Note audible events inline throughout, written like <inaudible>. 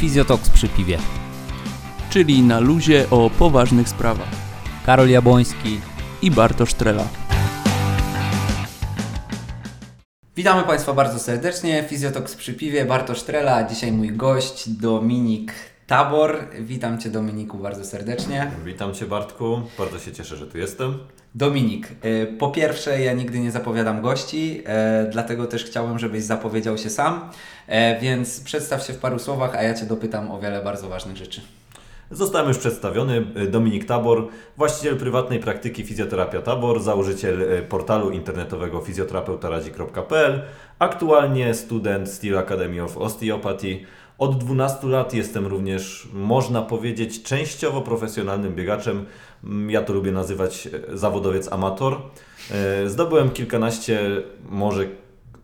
Fizjotoks przy piwie. czyli na luzie o poważnych sprawach. Karol Jabłoński. I Bartosz Trela. Witamy Państwa bardzo serdecznie. Fizjotoks przy piwie, Bartosz Trela, dzisiaj mój gość Dominik Tabor. Witam Cię Dominiku bardzo serdecznie. Witam Cię Bartku, bardzo się cieszę, że tu jestem. Dominik, y, po pierwsze ja nigdy nie zapowiadam gości, e, dlatego też chciałbym, żebyś zapowiedział się sam, e, więc przedstaw się w paru słowach, a ja Cię dopytam o wiele bardzo ważnych rzeczy. Zostałem już przedstawiony Dominik Tabor, właściciel prywatnej praktyki Fizjoterapia Tabor, założyciel e, portalu internetowego fizjoterapeutaradzi.pl, aktualnie student Steel Academy of Osteopathy. Od 12 lat jestem również, można powiedzieć, częściowo profesjonalnym biegaczem. Ja to lubię nazywać e, zawodowiec amator. E, Zdobyłem kilkanaście, może,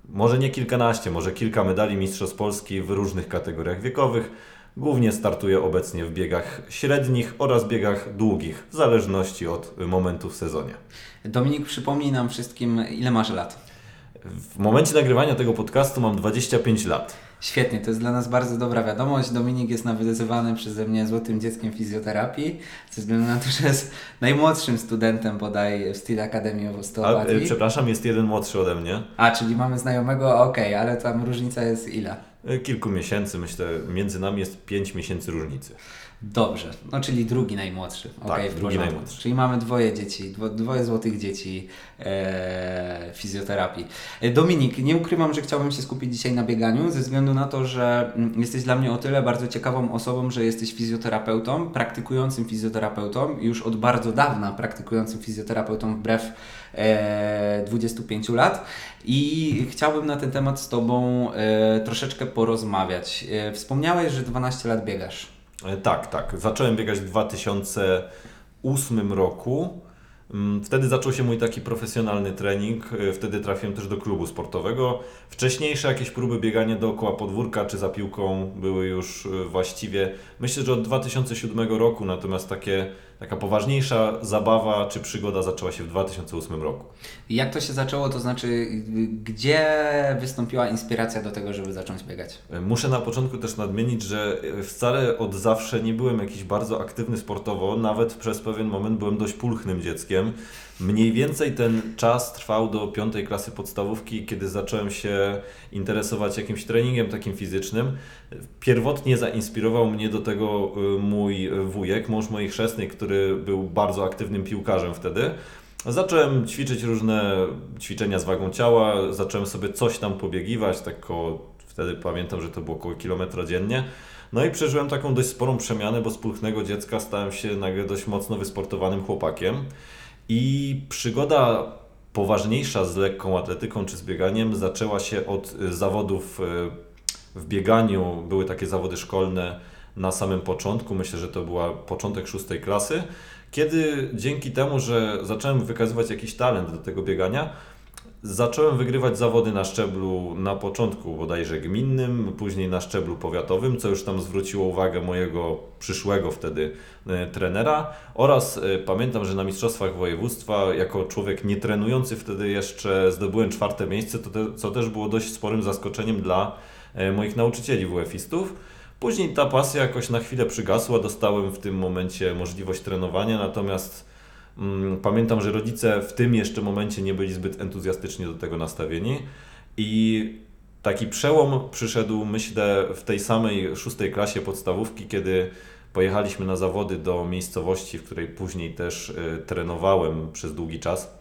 może nie kilkanaście, może kilka medali Mistrzostw Polski w różnych kategoriach wiekowych. Głównie startuję obecnie w biegach średnich oraz biegach długich, w zależności od momentu w sezonie. Dominik, przypomnij nam wszystkim, ile masz lat. W momencie nagrywania tego podcastu mam 25 lat. Świetnie, to jest dla nas bardzo dobra wiadomość. Dominik jest nawyzywany przeze mnie złotym dzieckiem fizjoterapii, ze względu na to, że jest najmłodszym studentem bodaj w Steel Academy of A, e, przepraszam, jest jeden młodszy ode mnie. A, czyli mamy znajomego, okej, ale tam różnica jest ile? E, Kilku miesięcy, myślę, między nami jest 5 miesięcy różnicy. Dobrze, no czyli drugi najmłodszy. Tak, Okej, w drugi porządku. najmłodszy. Czyli mamy dwoje dzieci, dwo, dwoje złotych dzieci e, fizjoterapii. E, Dominik, nie ukrywam, że chciałbym się skupić dzisiaj na bieganiu, ze względu na to, że mm, jesteś dla mnie o tyle bardzo ciekawą osobą, że jesteś fizjoterapeutą, praktykującym fizjoterapeutą, już od bardzo dawna praktykującym fizjoterapeutą wbrew e, 25 lat i chciałbym na ten temat z Tobą e, troszeczkę porozmawiać. E, wspomniałeś, że 12 lat biegasz. E, Tak, tak. Zacząłem biegać w 2008 roku. Mm, Wtedy zaczął się mój taki profesjonalny trening. E, Wtedy trafiłem też do klubu sportowego. Wcześniejsze jakieś próby biegania dookoła podwórka czy za piłką były już e, właściwie, myślę, że od 2007 roku, natomiast takie, taka poważniejsza zabawa czy przygoda zaczęła się w 2008 roku. Jak to się zaczęło, to znaczy, gdzie wystąpiła inspiracja do tego, żeby zacząć biegać? Muszę na początku też nadmienić, że wcale od zawsze nie byłem jakiś bardzo aktywny sportowo, nawet przez pewien moment byłem dość pulchnym dzieckiem. Mniej więcej ten czas trwał do piątej klasy podstawówki, kiedy zacząłem się interesować jakimś treningiem takim fizycznym. Pierwotnie zainspirował mnie do tego y, mój wujek, mąż mojej chrzestnej, który był bardzo aktywnym piłkarzem wtedy. Zacząłem ćwiczyć różne ćwiczenia z wagą ciała, zacząłem sobie coś tam pobiegiwać, tak koło, wtedy pamiętam, że to było około kilometra dziennie. No i przeżyłem taką dość sporą przemianę, bo z pulchnego dziecka stałem się nagle dość mocno wysportowanym chłopakiem. I przygoda poważniejsza z lekką atletyką czy z bieganiem zaczęła się od y, zawodów y, w bieganiu. Były takie zawody szkolne na samym początku, myślę, że to była początek szóstej klasy, kiedy dzięki temu, że zacząłem wykazywać jakiś talent do tego biegania, zacząłem wygrywać zawody na szczeblu na początku bodajże gminnym, później na szczeblu powiatowym, co już tam zwróciło uwagę mojego przyszłego wtedy e, trenera oraz e, pamiętam, że na mistrzostwach województwa jako człowiek nie trenujący wtedy jeszcze zdobyłem czwarte miejsce, co też było dość sporym zaskoczeniem dla e, moich nauczycieli WF-istów. Później ta pasja jakoś na chwilę przygasła, dostałem w tym momencie możliwość trenowania, natomiast pamiętam, że rodzice w tym jeszcze momencie nie byli zbyt entuzjastycznie do tego nastawieni i taki przełom przyszedł, myślę, w tej samej szóstej klasie podstawówki, kiedy pojechaliśmy na zawody do miejscowości, w której później też y, trenowałem przez długi czas.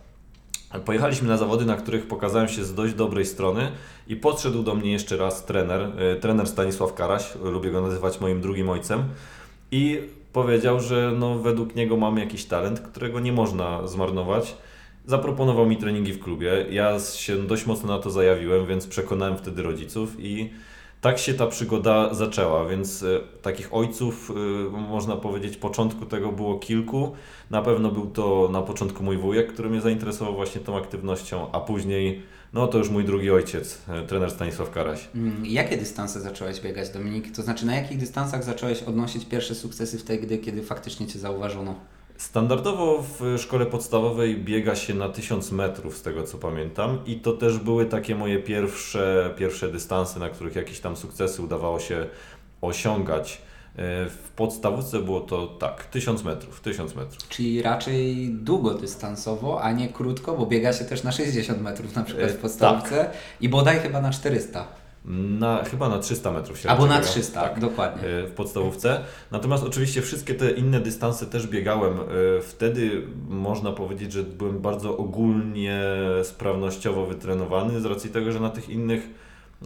Pojechaliśmy na zawody, na których pokazałem się z dość dobrej strony i podszedł do mnie jeszcze raz trener, y, trener Stanisław Karaś, lubię go nazywać moim drugim ojcem i powiedział, że no, według niego mam jakiś talent, którego nie można zmarnować. Zaproponował mi treningi w klubie. Ja się dość mocno na to zajawiłem, więc przekonałem wtedy rodziców i tak się ta przygoda zaczęła, więc e, takich ojców, e, można powiedzieć, początku tego było kilku. Na pewno był to na początku mój wujek, który mnie zainteresował właśnie tą aktywnością, a później, no to już mój drugi ojciec, e, trener Stanisław Karaś. Mm, Jakie dystanse zacząłeś biegać, Dominik? To znaczy, na jakich dystansach zacząłeś odnosić pierwsze sukcesy wtedy, kiedy faktycznie Cię zauważono? Standardowo w szkole podstawowej biega się na 1000 metrów, z tego co pamiętam, i to też były takie moje pierwsze, pierwsze dystanse, na których jakieś tam sukcesy udawało się osiągać. E, W podstawówce było to tak, 1000 metrów, 1000 metrów. Czyli raczej długodystansowo, a nie krótko, bo biega się też na 60 metrów na przykład E, w podstawce i bodaj chyba na 400. Na, chyba na 300 metrów się Albo na biega. 300, Tak. dokładnie. e, w podstawówce. Natomiast oczywiście wszystkie te inne dystanse też biegałem. Wtedy można powiedzieć, że byłem bardzo ogólnie sprawnościowo wytrenowany z racji tego, że na tych innych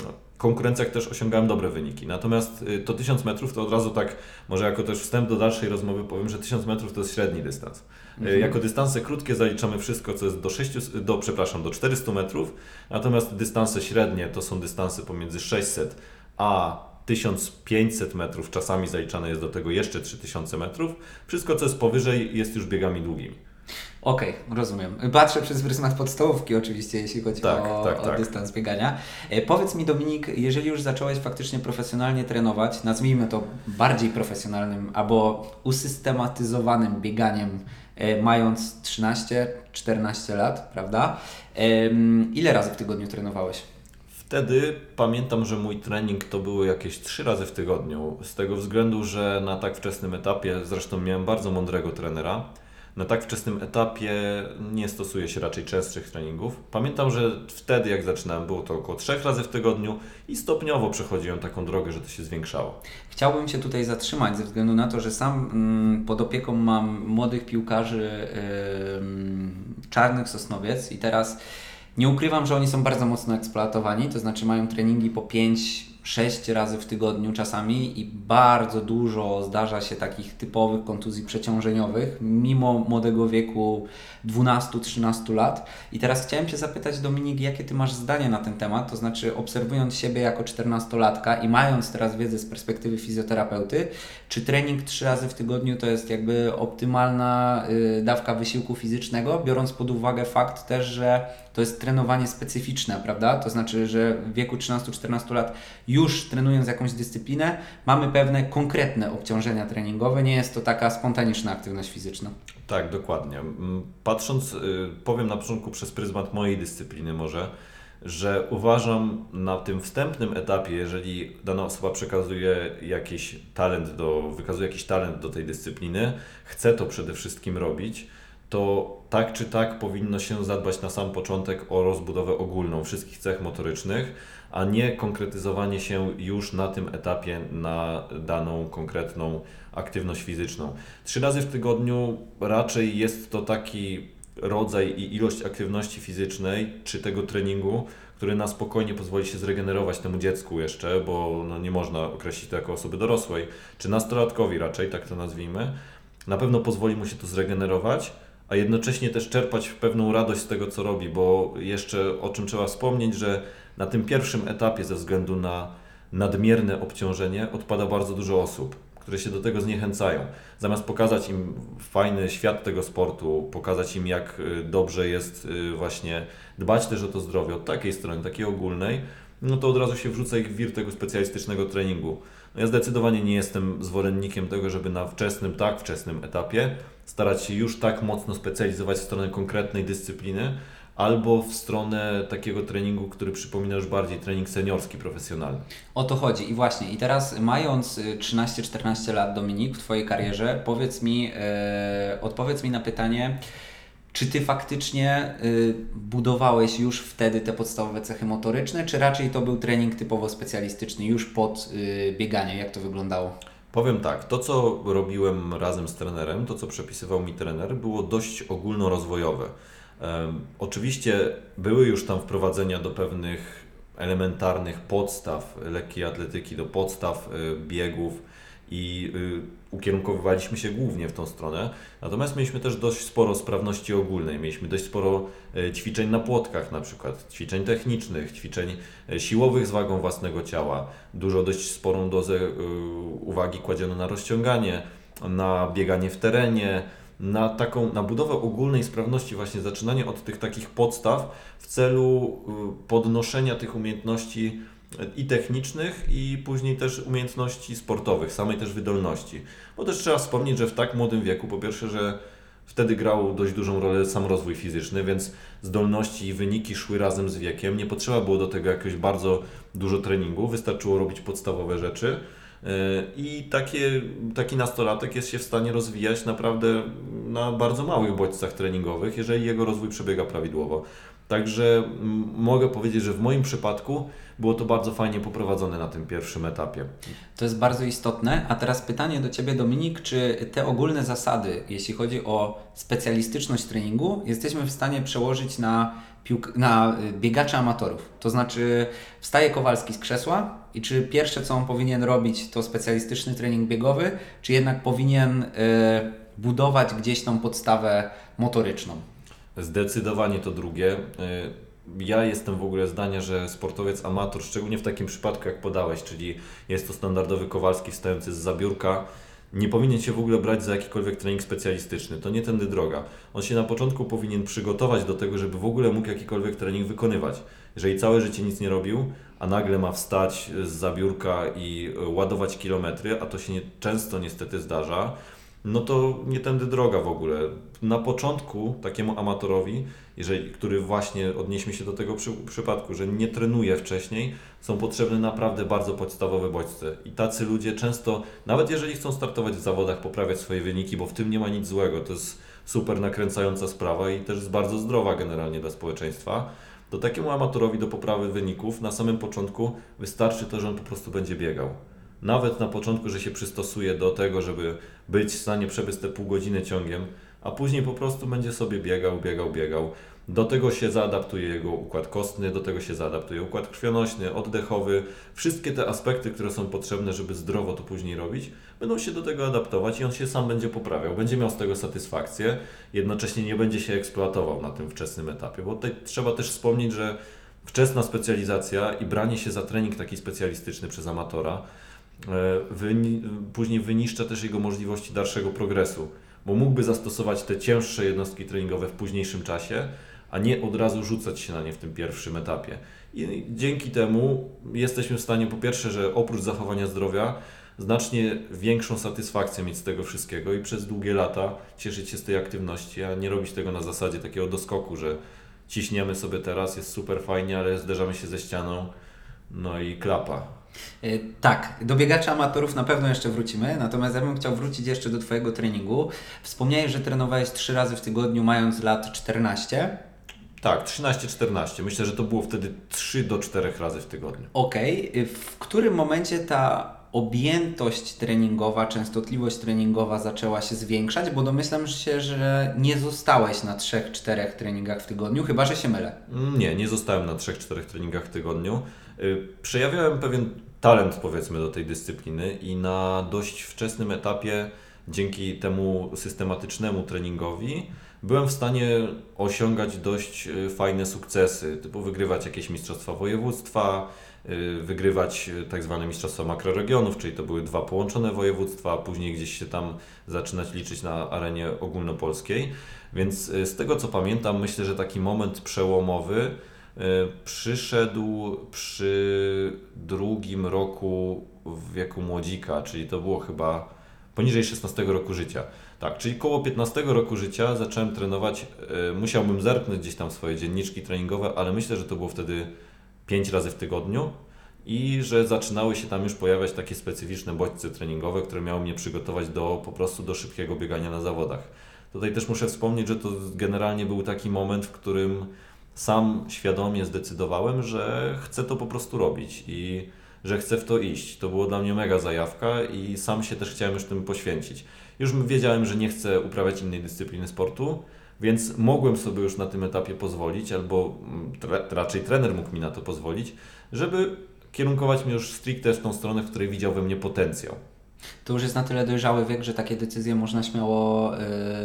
no, konkurencjach też osiągałem dobre wyniki. Natomiast e, to 1000 metrów to od razu tak, może jako też wstęp do dalszej rozmowy powiem, że 1000 metrów to jest średni dystans. E, Mhm. Jako dystanse krótkie zaliczamy wszystko, co jest do 600, do, przepraszam, do 400 metrów, natomiast dystanse średnie to są dystanse pomiędzy 600 a 1500 metrów, czasami zaliczane jest do tego jeszcze 3000 metrów. Wszystko, co jest powyżej, jest już biegami długimi. Okej, rozumiem. Patrzę przez pryzmat podstawówki oczywiście, jeśli chodzi Tak, o, tak, o tak. dystans biegania. E, powiedz mi Dominik, jeżeli już zacząłeś faktycznie profesjonalnie trenować, nazwijmy to bardziej profesjonalnym albo usystematyzowanym bieganiem, e, mając 13-14 lat, prawda? Em, ile razy w tygodniu trenowałeś? Wtedy pamiętam, że mój trening to były jakieś trzy razy w tygodniu, z tego względu, że na tak wczesnym etapie, zresztą miałem bardzo mądrego trenera, na tak wczesnym etapie nie stosuje się raczej częstszych treningów. Pamiętam, że wtedy jak zaczynałem było to około trzech razy w tygodniu i stopniowo przechodziłem taką drogę, że to się zwiększało. Chciałbym się tutaj zatrzymać ze względu na to, że sam mm, pod opieką mam młodych piłkarzy czarnych Sosnowiec i teraz nie ukrywam, że oni są bardzo mocno eksploatowani, to znaczy mają treningi po 5-6 razy w tygodniu czasami i bardzo dużo zdarza się takich typowych kontuzji przeciążeniowych, mimo młodego wieku 12-13 lat. I teraz chciałem Cię zapytać, Dominik, jakie Ty masz zdanie na ten temat? To znaczy, obserwując siebie jako 14-latka i mając teraz wiedzę z perspektywy fizjoterapeuty, czy trening trzy razy w tygodniu to jest jakby optymalna y, dawka wysiłku fizycznego, biorąc pod uwagę fakt też, że to jest trenowanie specyficzne, prawda? To znaczy, że w wieku 13-14 lat już trenując jakąś dyscyplinę, mamy pewne konkretne obciążenia treningowe, nie jest to taka spontaniczna aktywność fizyczna. Tak, dokładnie. Patrząc, y, powiem na początku przez pryzmat mojej dyscypliny może, że uważam na tym wstępnym etapie, jeżeli dana osoba przekazuje jakiś talent do, wykazuje jakiś talent do tej dyscypliny, chce to przede wszystkim robić, to tak czy tak powinno się zadbać na sam początek o rozbudowę ogólną wszystkich cech motorycznych, a nie konkretyzowanie się już na tym etapie na daną konkretną aktywność fizyczną. Trzy razy w tygodniu raczej jest to taki rodzaj i ilość aktywności fizycznej czy tego treningu, który na spokojnie pozwoli się zregenerować temu dziecku jeszcze, bo no nie można określić to jako osoby dorosłej, czy nastolatkowi raczej, tak to nazwijmy. Na pewno pozwoli mu się to zregenerować, a jednocześnie też czerpać pewną radość z tego, co robi, bo jeszcze o czym trzeba wspomnieć, że na tym pierwszym etapie ze względu na nadmierne obciążenie odpada bardzo dużo osób, które się do tego zniechęcają. Zamiast pokazać im fajny świat tego sportu, pokazać im jak y, dobrze jest y, właśnie dbać też o to zdrowie od takiej strony, takiej ogólnej, no to od razu się wrzuca ich w wir tego specjalistycznego treningu. Ja zdecydowanie nie jestem zwolennikiem tego, żeby na wczesnym, tak wczesnym etapie starać się już tak mocno specjalizować w stronę konkretnej dyscypliny, albo w stronę takiego treningu, który przypomina już bardziej trening seniorski, profesjonalny. O to chodzi. I właśnie, i teraz mając y, 13-14 lat, Dominik, w Twojej karierze, powiedz mi, e, odpowiedz mi na pytanie, czy Ty faktycznie y, budowałeś już wtedy te podstawowe cechy motoryczne, czy raczej to był trening typowo specjalistyczny, już pod y, bieganie? Jak to wyglądało? Powiem tak, to co robiłem razem z trenerem, to co przepisywał mi trener, było dość ogólnorozwojowe. Em, oczywiście były już tam wprowadzenia do pewnych elementarnych podstaw lekkiej atletyki, do podstaw y, biegów i y, ukierunkowywaliśmy się głównie w tą stronę. Natomiast mieliśmy też dość sporo sprawności ogólnej. Mieliśmy dość sporo y, ćwiczeń na płotkach, na przykład ćwiczeń technicznych, ćwiczeń y, siłowych z wagą własnego ciała. Dużo dość sporą dozę y, uwagi kładziono na rozciąganie, na bieganie w terenie, na taką, na budowę ogólnej sprawności, właśnie zaczynanie od tych takich podstaw w celu podnoszenia tych umiejętności i technicznych, i później też umiejętności sportowych, samej też wydolności. Bo też trzeba wspomnieć, że w tak młodym wieku, po pierwsze, że wtedy grał dość dużą rolę sam rozwój fizyczny, więc zdolności i wyniki szły razem z wiekiem. Nie potrzeba było do tego jakiegoś bardzo dużo treningu, wystarczyło robić podstawowe rzeczy. I takie, taki nastolatek jest się w stanie rozwijać naprawdę na bardzo małych bodźcach treningowych, jeżeli jego rozwój przebiega prawidłowo. Także mogę powiedzieć, że w moim przypadku było to bardzo fajnie poprowadzone na tym pierwszym etapie. To jest bardzo istotne. A teraz pytanie do Ciebie, Dominik, czy te ogólne zasady, jeśli chodzi o specjalistyczność treningu, jesteśmy w stanie przełożyć na, piłk- na y, biegaczy amatorów? To znaczy, wstaje Kowalski z krzesła i czy pierwsze, co on powinien robić, to specjalistyczny trening biegowy, czy jednak powinien y, budować gdzieś tą podstawę motoryczną? Zdecydowanie to drugie. Y, Ja jestem w ogóle zdania, że sportowiec amator, szczególnie w takim przypadku jak podałeś, czyli jest to standardowy Kowalski wstający z zabiórka, nie powinien się w ogóle brać za jakikolwiek trening specjalistyczny. To nie tędy droga. On się na początku powinien przygotować do tego, żeby w ogóle mógł jakikolwiek trening wykonywać. Jeżeli całe życie nic nie robił, a nagle ma wstać z zabiórka i ładować kilometry, a to się nie, często niestety zdarza, no to nie tędy droga w ogóle. Na początku takiemu amatorowi, jeżeli, który właśnie odnieśmy się do tego przy, przypadku, że nie trenuje wcześniej, są potrzebne naprawdę bardzo podstawowe bodźce. I tacy ludzie często, nawet jeżeli chcą startować w zawodach, poprawiać swoje wyniki, bo w tym nie ma nic złego, to jest super nakręcająca sprawa i też jest bardzo zdrowa generalnie dla społeczeństwa, to takiemu amatorowi do poprawy wyników na samym początku wystarczy to, że on po prostu będzie biegał nawet na początku, że się przystosuje do tego, żeby być w stanie przebyć te pół godziny ciągiem, a później po prostu będzie sobie biegał, biegał, biegał. Do tego się zaadaptuje jego układ kostny, do tego się zaadaptuje układ krwionośny, oddechowy. Wszystkie te aspekty, które są potrzebne, żeby zdrowo to później robić, będą się do tego adaptować i on się sam będzie poprawiał. Będzie miał z tego satysfakcję, jednocześnie nie będzie się eksploatował na tym wczesnym etapie, bo tutaj trzeba też wspomnieć, że wczesna specjalizacja i branie się za trening taki specjalistyczny przez amatora wyni później wyniszcza też jego możliwości dalszego progresu, bo mógłby zastosować te cięższe jednostki treningowe w późniejszym czasie, a nie od razu rzucać się na nie w tym pierwszym etapie. I dzięki temu jesteśmy w stanie, po pierwsze, że oprócz zachowania zdrowia, znacznie większą satysfakcję mieć z tego wszystkiego i przez długie lata cieszyć się z tej aktywności, a nie robić tego na zasadzie takiego doskoku, że ciśniemy sobie teraz, jest super fajnie, ale zderzamy się ze ścianą, no i klapa. Y, Tak, do biegaczy amatorów na pewno jeszcze wrócimy, natomiast ja bym chciał wrócić jeszcze do Twojego treningu. Wspomniałeś, że trenowałeś trzy razy w tygodniu, mając lat 14. Tak, 13-14. Myślę, że to było wtedy 3 do 4 razy w tygodniu. Okej, y, w którym momencie ta objętość treningowa, częstotliwość treningowa zaczęła się zwiększać? Bo domyślam się, że nie zostałeś na 3-4 treningach w tygodniu, chyba że się mylę. Nie, nie zostałem na 3-4 treningach w tygodniu. Y, Przejawiałem pewien talent, powiedzmy, do tej dyscypliny i na dość wczesnym etapie, dzięki temu systematycznemu treningowi, byłem w stanie osiągać dość y, fajne sukcesy, typu wygrywać jakieś mistrzostwa województwa, y, wygrywać tak zwane mistrzostwa makroregionów, czyli to były dwa połączone województwa, a później gdzieś się tam zaczynać liczyć na arenie ogólnopolskiej. Więc z tego co pamiętam, myślę, że taki moment przełomowy przyszedł przy drugim roku w wieku młodzika, czyli to było chyba poniżej 16 roku życia. Tak, czyli koło 15 roku życia zacząłem trenować. y, Musiałbym zerknąć gdzieś tam swoje dzienniczki treningowe, ale myślę, że to było wtedy 5 razy w tygodniu i że zaczynały się tam już pojawiać takie specyficzne bodźce treningowe, które miały mnie przygotować do po prostu do szybkiego biegania na zawodach. Tutaj też muszę wspomnieć, że to generalnie był taki moment, w którym sam świadomie zdecydowałem, że chcę to po prostu robić i że chcę w to iść. To było dla mnie mega zajawka i sam się też chciałem już tym poświęcić. Już wiedziałem, że nie chcę uprawiać innej dyscypliny sportu, więc mogłem sobie już na tym etapie pozwolić, albo mm, tre, raczej trener mógł mi na to pozwolić, żeby kierunkować mnie już stricte w tą stronę, w której widział we mnie potencjał. To już jest na tyle dojrzały wiek, że takie decyzje można śmiało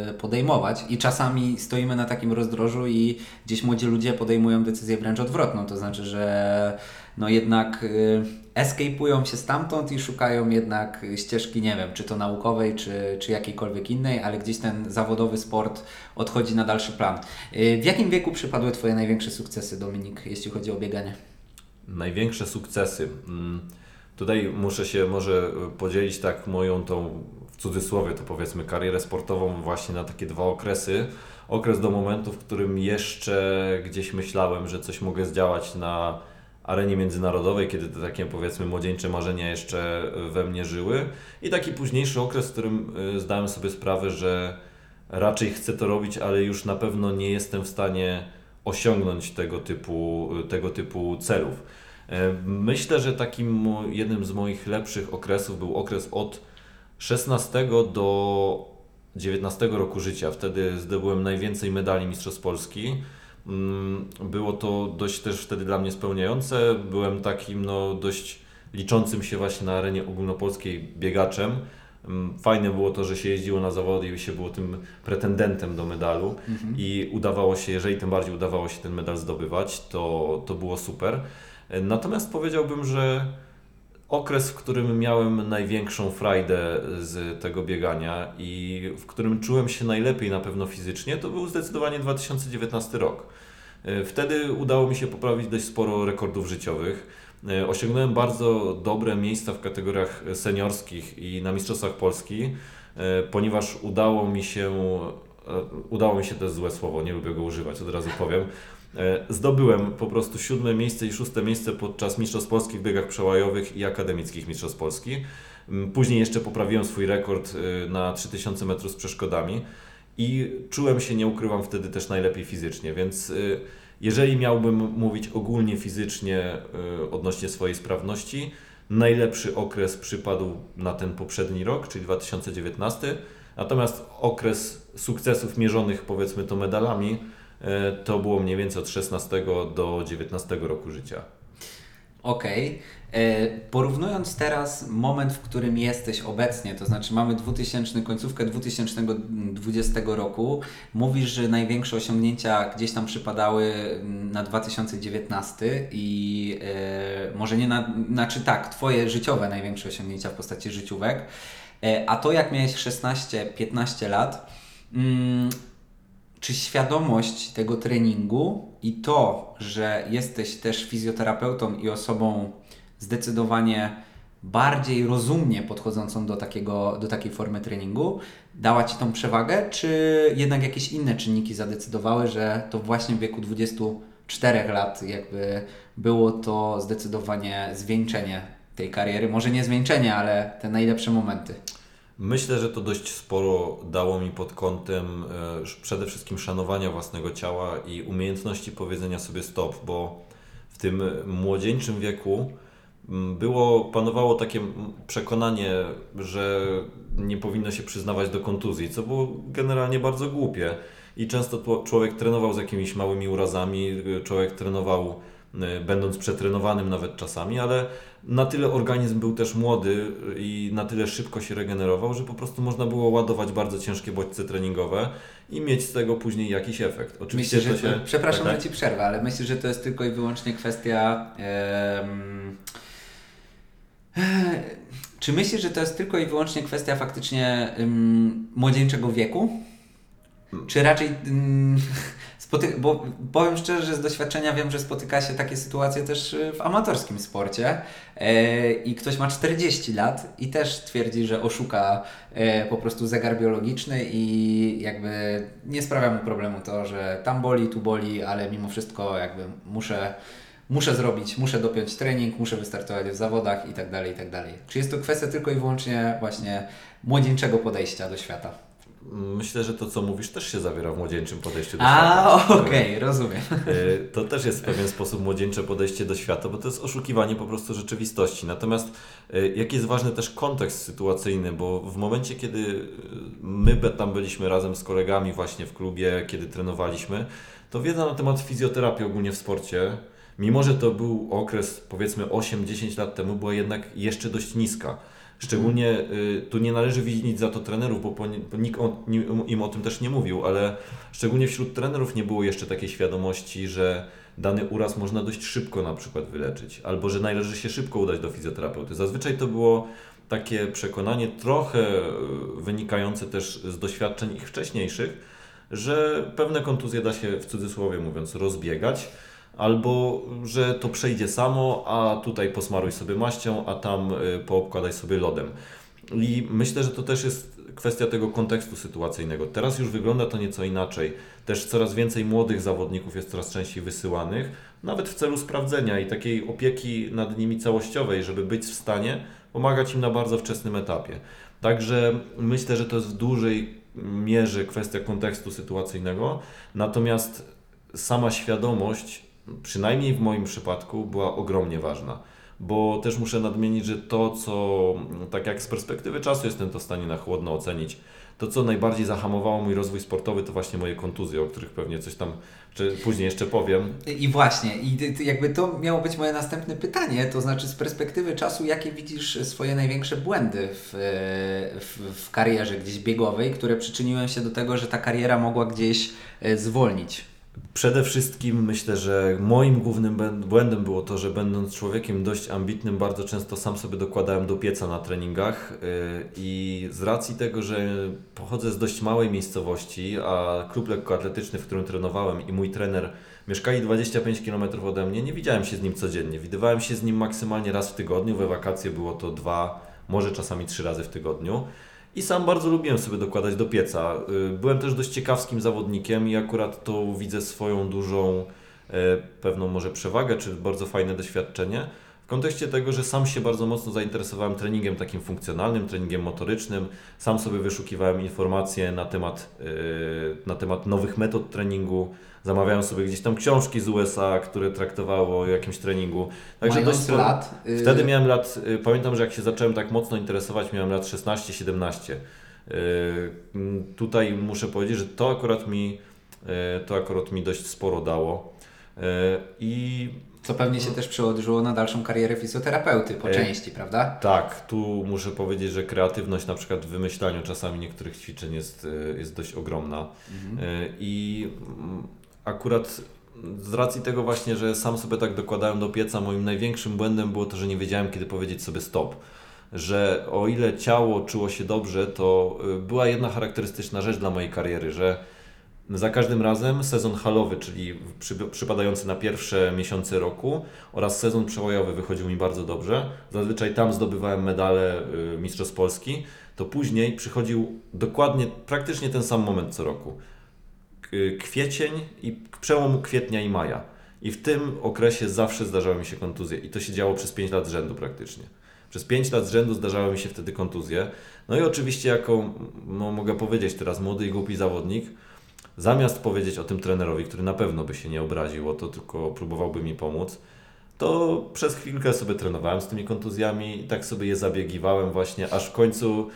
y, podejmować i czasami stoimy na takim rozdrożu i gdzieś młodzi ludzie podejmują decyzję wręcz odwrotną, to znaczy, że no jednak y, escape'ują się stamtąd i szukają jednak ścieżki, nie wiem, czy to naukowej, czy, czy jakiejkolwiek innej, ale gdzieś ten zawodowy sport odchodzi na dalszy plan. Y, w jakim wieku przypadły Twoje największe sukcesy, Dominik, jeśli chodzi o bieganie? Największe sukcesy. Mm, Tutaj muszę się może podzielić tak moją tą, w cudzysłowie to powiedzmy, karierę sportową właśnie na takie dwa okresy. Okres do momentu, w którym jeszcze gdzieś myślałem, że coś mogę zdziałać na arenie międzynarodowej, kiedy te takie powiedzmy młodzieńcze marzenia jeszcze we mnie żyły i taki późniejszy okres, w którym y, zdałem sobie sprawę, że raczej chcę to robić, ale już na pewno nie jestem w stanie osiągnąć tego typu, tego typu celów. E, Myślę, że takim jednym z moich lepszych okresów był okres od 16 do 19 roku życia. Wtedy zdobyłem najwięcej medali Mistrzostw Polski. Mm, Było to dość też wtedy dla mnie spełniające. Byłem takim no, dość liczącym się właśnie na arenie ogólnopolskiej biegaczem. Mm, Fajne było to, że się jeździło na zawody i się było tym pretendentem do medalu i udawało się, jeżeli tym bardziej udawało się ten medal zdobywać, to, to było super. Natomiast powiedziałbym, że okres, w którym miałem największą frajdę z tego biegania i w którym czułem się najlepiej na pewno fizycznie, to był zdecydowanie 2019 rok. Wtedy udało mi się poprawić dość sporo rekordów życiowych. Osiągnąłem bardzo dobre miejsca w kategoriach seniorskich i na Mistrzostwach Polski, ponieważ udało mi się, e, udało mi się to jest złe słowo, nie lubię go używać, od razu powiem. E, Zdobyłem po prostu siódme miejsce i szóste miejsce podczas Mistrzostw Polskich w biegach przełajowych i akademickich Mistrzostw Polski. Mm, Później jeszcze poprawiłem swój rekord y, na 3000 metrów z przeszkodami i czułem się, nie ukrywam, wtedy też najlepiej fizycznie, więc y, jeżeli miałbym mówić ogólnie fizycznie odnośnie swojej sprawności, najlepszy okres przypadł na ten poprzedni rok, czyli 2019, natomiast okres sukcesów mierzonych powiedzmy to medalami e, to było mniej więcej od 16 do 19 roku życia. Okej. E, Porównując teraz moment, w którym jesteś obecnie, to znaczy mamy 2000, końcówkę 2020 roku, mówisz, że największe osiągnięcia gdzieś tam przypadały mm, na 2019 i e, może nie na, znaczy tak, Twoje życiowe największe osiągnięcia w postaci życiówek, e, a to jak miałeś 16-15 lat, mm, czy świadomość tego treningu i to, że jesteś też fizjoterapeutą i osobą zdecydowanie bardziej rozumnie podchodzącą do, takiego, do takiej formy treningu, dała Ci tą przewagę, czy jednak jakieś inne czynniki zadecydowały, że to właśnie w wieku 24 lat jakby było to zdecydowanie zwieńczenie tej kariery? Może nie zwieńczenie, ale te najlepsze momenty. Myślę, że to dość sporo dało mi pod kątem e, przede wszystkim szanowania własnego ciała i umiejętności powiedzenia sobie stop, bo w tym młodzieńczym wieku m, było, panowało takie przekonanie, że nie powinno się przyznawać do kontuzji, co było generalnie bardzo głupie. I często człowiek trenował z jakimiś małymi urazami, y, człowiek trenował y, będąc przetrenowanym nawet czasami, ale na tyle organizm był też młody i na tyle szybko się regenerował, że po prostu można było ładować bardzo ciężkie bodźce treningowe i mieć z tego później jakiś efekt. Oczywiście Myślę, że, się... Przepraszam, tak, że Ci przerwę, ale myślę, że to jest tylko i wyłącznie kwestia. em, czy myślisz, że to jest tylko i wyłącznie kwestia faktycznie em, młodzieńczego wieku? Czy raczej. ym, spoty- bo powiem szczerze, że z doświadczenia wiem, że spotyka się takie sytuacje też y, w amatorskim sporcie e, i ktoś ma 40 lat i też twierdzi, że oszuka e, po prostu zegar biologiczny i jakby nie sprawia mu problemu to, że tam boli, tu boli, ale mimo wszystko jakby muszę, muszę zrobić, muszę dopiąć trening, muszę wystartować w zawodach i tak dalej, i tak dalej. Czy jest to kwestia tylko i wyłącznie właśnie młodzieńczego podejścia do świata? Myślę, że to, co mówisz, też się zawiera w młodzieńczym podejściu do A, świata. okej, rozumiem. Y, To też jest w pewien sposób młodzieńcze podejście do świata, bo to jest oszukiwanie po prostu rzeczywistości. Natomiast y, jaki jest ważny też kontekst sytuacyjny, bo w momencie, kiedy y, my tam byliśmy razem z kolegami właśnie w klubie, kiedy trenowaliśmy, to wiedza na temat fizjoterapii ogólnie w sporcie, mimo że to był okres powiedzmy 8-10 lat temu, była jednak jeszcze dość niska. Szczególnie y, tu nie należy winić za to trenerów, bo, nikt im o tym też nie mówił, ale szczególnie wśród trenerów nie było jeszcze takiej świadomości, że dany uraz można dość szybko na przykład wyleczyć, albo że należy się szybko udać do fizjoterapeuty. Zazwyczaj to było takie przekonanie trochę y, wynikające też z doświadczeń ich wcześniejszych, że pewne kontuzje da się w cudzysłowie mówiąc rozbiegać, albo że to przejdzie samo, a tutaj posmaruj sobie maścią, a tam y, poobkładaj sobie lodem. I myślę, że to też jest kwestia tego kontekstu sytuacyjnego. Teraz już wygląda to nieco inaczej. Też coraz więcej młodych zawodników jest coraz częściej wysyłanych, nawet w celu sprawdzenia i takiej opieki nad nimi całościowej, żeby być w stanie pomagać im na bardzo wczesnym etapie. Także myślę, że to jest w dużej mierze kwestia kontekstu sytuacyjnego, natomiast sama świadomość, przynajmniej w moim przypadku, była ogromnie ważna. Bo też muszę nadmienić, że to, co tak jak z perspektywy czasu jestem to w stanie na chłodno ocenić, to co najbardziej zahamowało mój rozwój sportowy, to właśnie moje kontuzje, o których pewnie coś tam czy później jeszcze powiem. I właśnie, i jakby to miało być moje następne pytanie, to znaczy z perspektywy czasu, jakie widzisz swoje największe błędy w, w, w karierze gdzieś biegowej, które przyczyniły się do tego, że ta kariera mogła gdzieś e, zwolnić? Przede wszystkim myślę, że moim głównym błędem było to, że będąc człowiekiem dość ambitnym, bardzo często sam sobie dokładałem do pieca na treningach yy, i z racji tego, że pochodzę z dość małej miejscowości, a klub lekkoatletyczny, w którym trenowałem i mój trener mieszkali 25 km ode mnie, nie widziałem się z nim codziennie. Widywałem się z nim maksymalnie raz w tygodniu, we wakacje było to dwa, może czasami trzy razy w tygodniu. I sam bardzo lubiłem sobie dokładać do pieca. Y, Byłem też dość ciekawskim zawodnikiem i akurat to widzę swoją dużą, e, pewną może przewagę, czy bardzo fajne doświadczenie. W kontekście tego, że sam się bardzo mocno zainteresowałem treningiem takim funkcjonalnym, treningiem motorycznym. Sam sobie wyszukiwałem informacje na temat, e, na temat nowych metod treningu. Zamawiałem sobie gdzieś tam książki z USA, które traktowały o jakimś treningu. Mając dość lat, y, Wtedy miałem lat, y, pamiętam, że jak się zacząłem tak mocno interesować, miałem lat 16-17. Y, Tutaj muszę powiedzieć, że to akurat mi, to akurat mi dość sporo dało. I Co pewnie się też przełożyło na dalszą karierę fizjoterapeuty po E, części, prawda? tak, tu muszę powiedzieć, że kreatywność na przykład w wymyślaniu czasami niektórych ćwiczeń jest, jest dość ogromna. Y, I mm, akurat z racji tego właśnie, że sam sobie tak dokładałem do pieca, moim największym błędem było to, że nie wiedziałem kiedy powiedzieć sobie stop. Że o ile ciało czuło się dobrze, to y, była jedna charakterystyczna rzecz dla mojej kariery, że za każdym razem sezon halowy, czyli przy, przypadający na pierwsze miesiące roku oraz sezon przełojowy wychodził mi bardzo dobrze. Zazwyczaj tam zdobywałem medale y, Mistrzostw Polski. To później przychodził dokładnie, praktycznie ten sam moment co roku. K- Kwiecień i przełom kwietnia i maja. I w tym okresie zawsze zdarzały mi się kontuzje. I to się działo przez 5 lat z rzędu praktycznie. Przez 5 lat z rzędu zdarzały mi się wtedy kontuzje. No i oczywiście jako, no mogę powiedzieć teraz, młody i głupi zawodnik, zamiast powiedzieć o tym trenerowi, który na pewno by się nie obraził, o to tylko próbowałby mi pomóc, to przez chwilkę sobie trenowałem z tymi kontuzjami tak sobie je zabiegiwałem właśnie, aż w końcu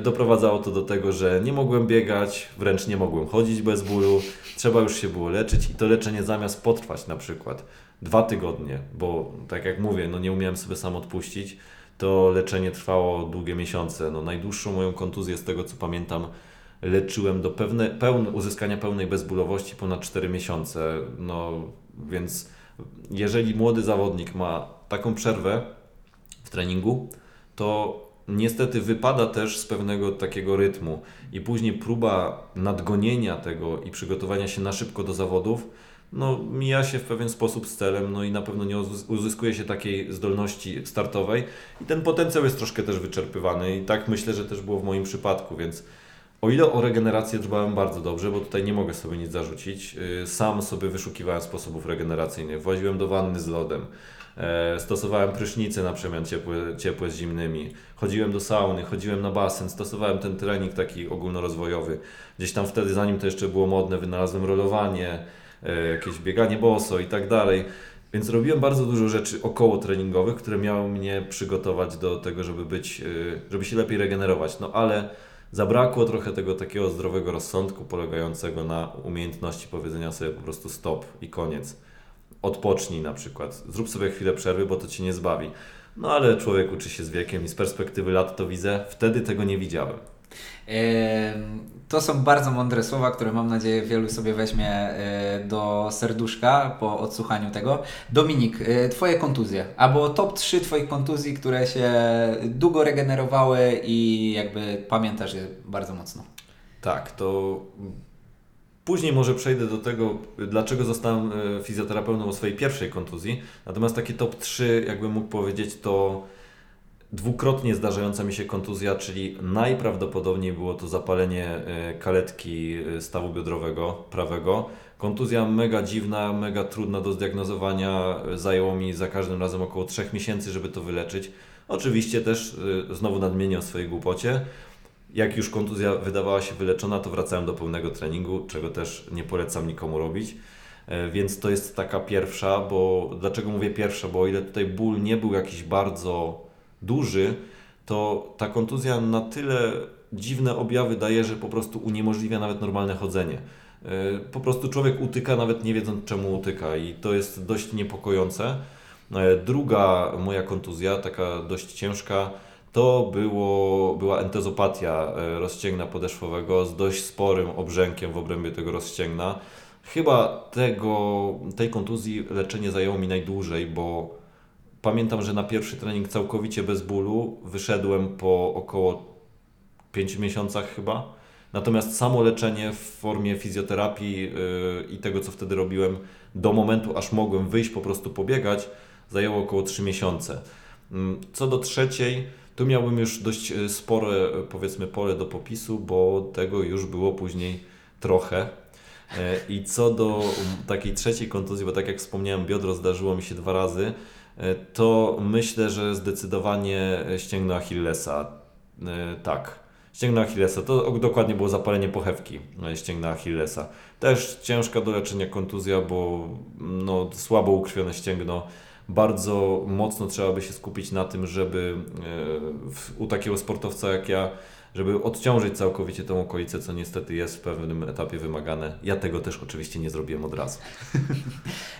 doprowadzało to do tego, że nie mogłem biegać, wręcz nie mogłem chodzić bez bólu, trzeba już się było leczyć i to leczenie zamiast potrwać na przykład dwa tygodnie, bo tak jak mówię, no nie umiałem sobie sam odpuścić, to leczenie trwało długie miesiące. No najdłuższą moją kontuzję z tego co pamiętam leczyłem do pewne, pełne, uzyskania pełnej bezbólowości ponad 4 miesiące. No więc jeżeli młody zawodnik ma taką przerwę w treningu, to niestety wypada też z pewnego takiego rytmu i później próba nadgonienia tego i przygotowania się na szybko do zawodów, no mija się w pewien sposób z celem, no i na pewno nie uzys- uzyskuje się takiej zdolności startowej. I ten potencjał jest troszkę też wyczerpywany i tak myślę, że też było w moim przypadku, więc o ile o regenerację dbałem bardzo dobrze, bo tutaj nie mogę sobie nic zarzucić, yy, sam sobie wyszukiwałem sposobów regeneracyjnych, właziłem do wanny z lodem, stosowałem prysznice na przemian ciepłe, ciepłe z zimnymi, chodziłem do sauny, chodziłem na basen, stosowałem ten trening taki ogólnorozwojowy. Gdzieś tam wtedy, zanim to jeszcze było modne, wynalazłem rolowanie, e, jakieś bieganie boso i tak dalej. Więc robiłem bardzo dużo rzeczy około treningowych, które miały mnie przygotować do tego, żeby być, yy, żeby się lepiej regenerować. No ale zabrakło trochę tego takiego zdrowego rozsądku polegającego na umiejętności powiedzenia sobie po prostu stop i koniec. Odpocznij na przykład. Zrób sobie chwilę przerwy, bo to cię nie zbawi. No ale człowiek uczy się z wiekiem i z perspektywy lat to widzę. Wtedy tego nie widziałem. Em, To są bardzo mądre słowa, które mam nadzieję wielu sobie weźmie e, do serduszka po odsłuchaniu tego. Dominik, e, Twoje kontuzje, albo top 3 Twoich kontuzji, które się długo regenerowały i jakby pamiętasz je bardzo mocno. Tak, to później może przejdę do tego, dlaczego zostałem e, fizjoterapeutą o swojej pierwszej kontuzji. Natomiast takie top 3, jakbym mógł powiedzieć, to dwukrotnie zdarzająca mi się kontuzja, czyli najprawdopodobniej było to zapalenie e, kaletki e, stawu biodrowego prawego. Kontuzja mega dziwna, mega trudna do zdiagnozowania. Zajęło mi za każdym razem około 3 miesięcy, żeby to wyleczyć. Oczywiście też znowu nadmienię o swojej głupocie. Jak już kontuzja wydawała się wyleczona, to wracałem do pełnego treningu, czego też nie polecam nikomu robić. E, Więc to jest taka pierwsza, bo dlaczego mówię pierwsza? Bo o ile tutaj ból nie był jakiś bardzo duży, to ta kontuzja na tyle dziwne objawy daje, że po prostu uniemożliwia nawet normalne chodzenie. E, Po prostu człowiek utyka, nawet nie wiedząc czemu utyka, i to jest dość niepokojące. E, Druga moja kontuzja, taka dość ciężka, to było, była entezopatia e, rozścięgna podeszwowego z dość sporym obrzękiem w obrębie tego rozścięgna. Chyba tego, tej kontuzji leczenie zajęło mi najdłużej, bo pamiętam, że na pierwszy trening całkowicie bez bólu wyszedłem po około 5 miesiącach chyba. Natomiast samo leczenie w formie fizjoterapii yy, i tego, co wtedy robiłem, do momentu, aż mogłem wyjść, po prostu pobiegać, zajęło około 3 miesiące. Mm, Co do trzeciej, tu miałbym już dość y, spore, y, powiedzmy, pole do popisu, bo tego już było później trochę. E, I co do takiej trzeciej kontuzji, bo tak jak wspomniałem, biodro zdarzyło mi się dwa razy, e, to myślę, że zdecydowanie ścięgno Achillesa. E, Tak, ścięgno Achillesa. To ok- dokładnie było zapalenie pochewki e, ścięgna Achillesa. Też ciężka do leczenia kontuzja, bo no, słabo ukrwione ścięgno. Bardzo mocno trzeba by się skupić na tym, żeby e, u takiego sportowca jak ja żeby odciążyć całkowicie tą okolicę, co niestety jest w pewnym etapie wymagane. Ja tego też oczywiście nie zrobiłem od razu. <laughs>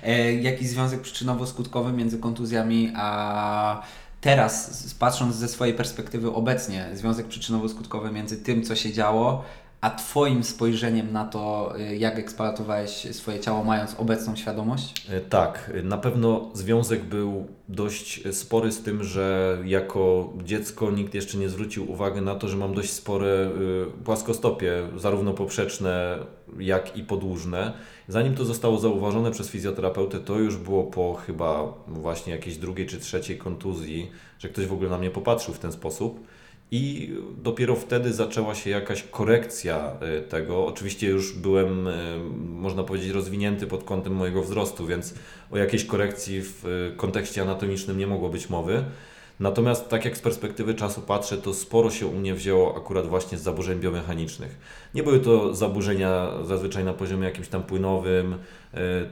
E, Jaki związek przyczynowo-skutkowy między kontuzjami a teraz, patrząc ze swojej perspektywy obecnie, związek przyczynowo-skutkowy między tym, co się działo, a Twoim spojrzeniem na to, y, jak eksploatowałeś swoje ciało, mając obecną świadomość? E, Tak, na pewno związek był dość spory z tym, że jako dziecko nikt jeszcze nie zwrócił uwagi na to, że mam dość spore y, płaskostopie, zarówno poprzeczne, jak i podłużne. Zanim to zostało zauważone przez fizjoterapeutę, to już było po chyba właśnie jakiejś drugiej czy trzeciej kontuzji, że ktoś w ogóle na mnie popatrzył w ten sposób. I dopiero wtedy zaczęła się jakaś korekcja y, tego. Oczywiście już byłem, y, można powiedzieć, rozwinięty pod kątem mojego wzrostu, więc o jakiejś korekcji w y, kontekście anatomicznym nie mogło być mowy. Natomiast tak jak z perspektywy czasu patrzę, to sporo się u mnie wzięło akurat właśnie z zaburzeń biomechanicznych. Nie były to zaburzenia zazwyczaj na poziomie jakimś tam płynowym,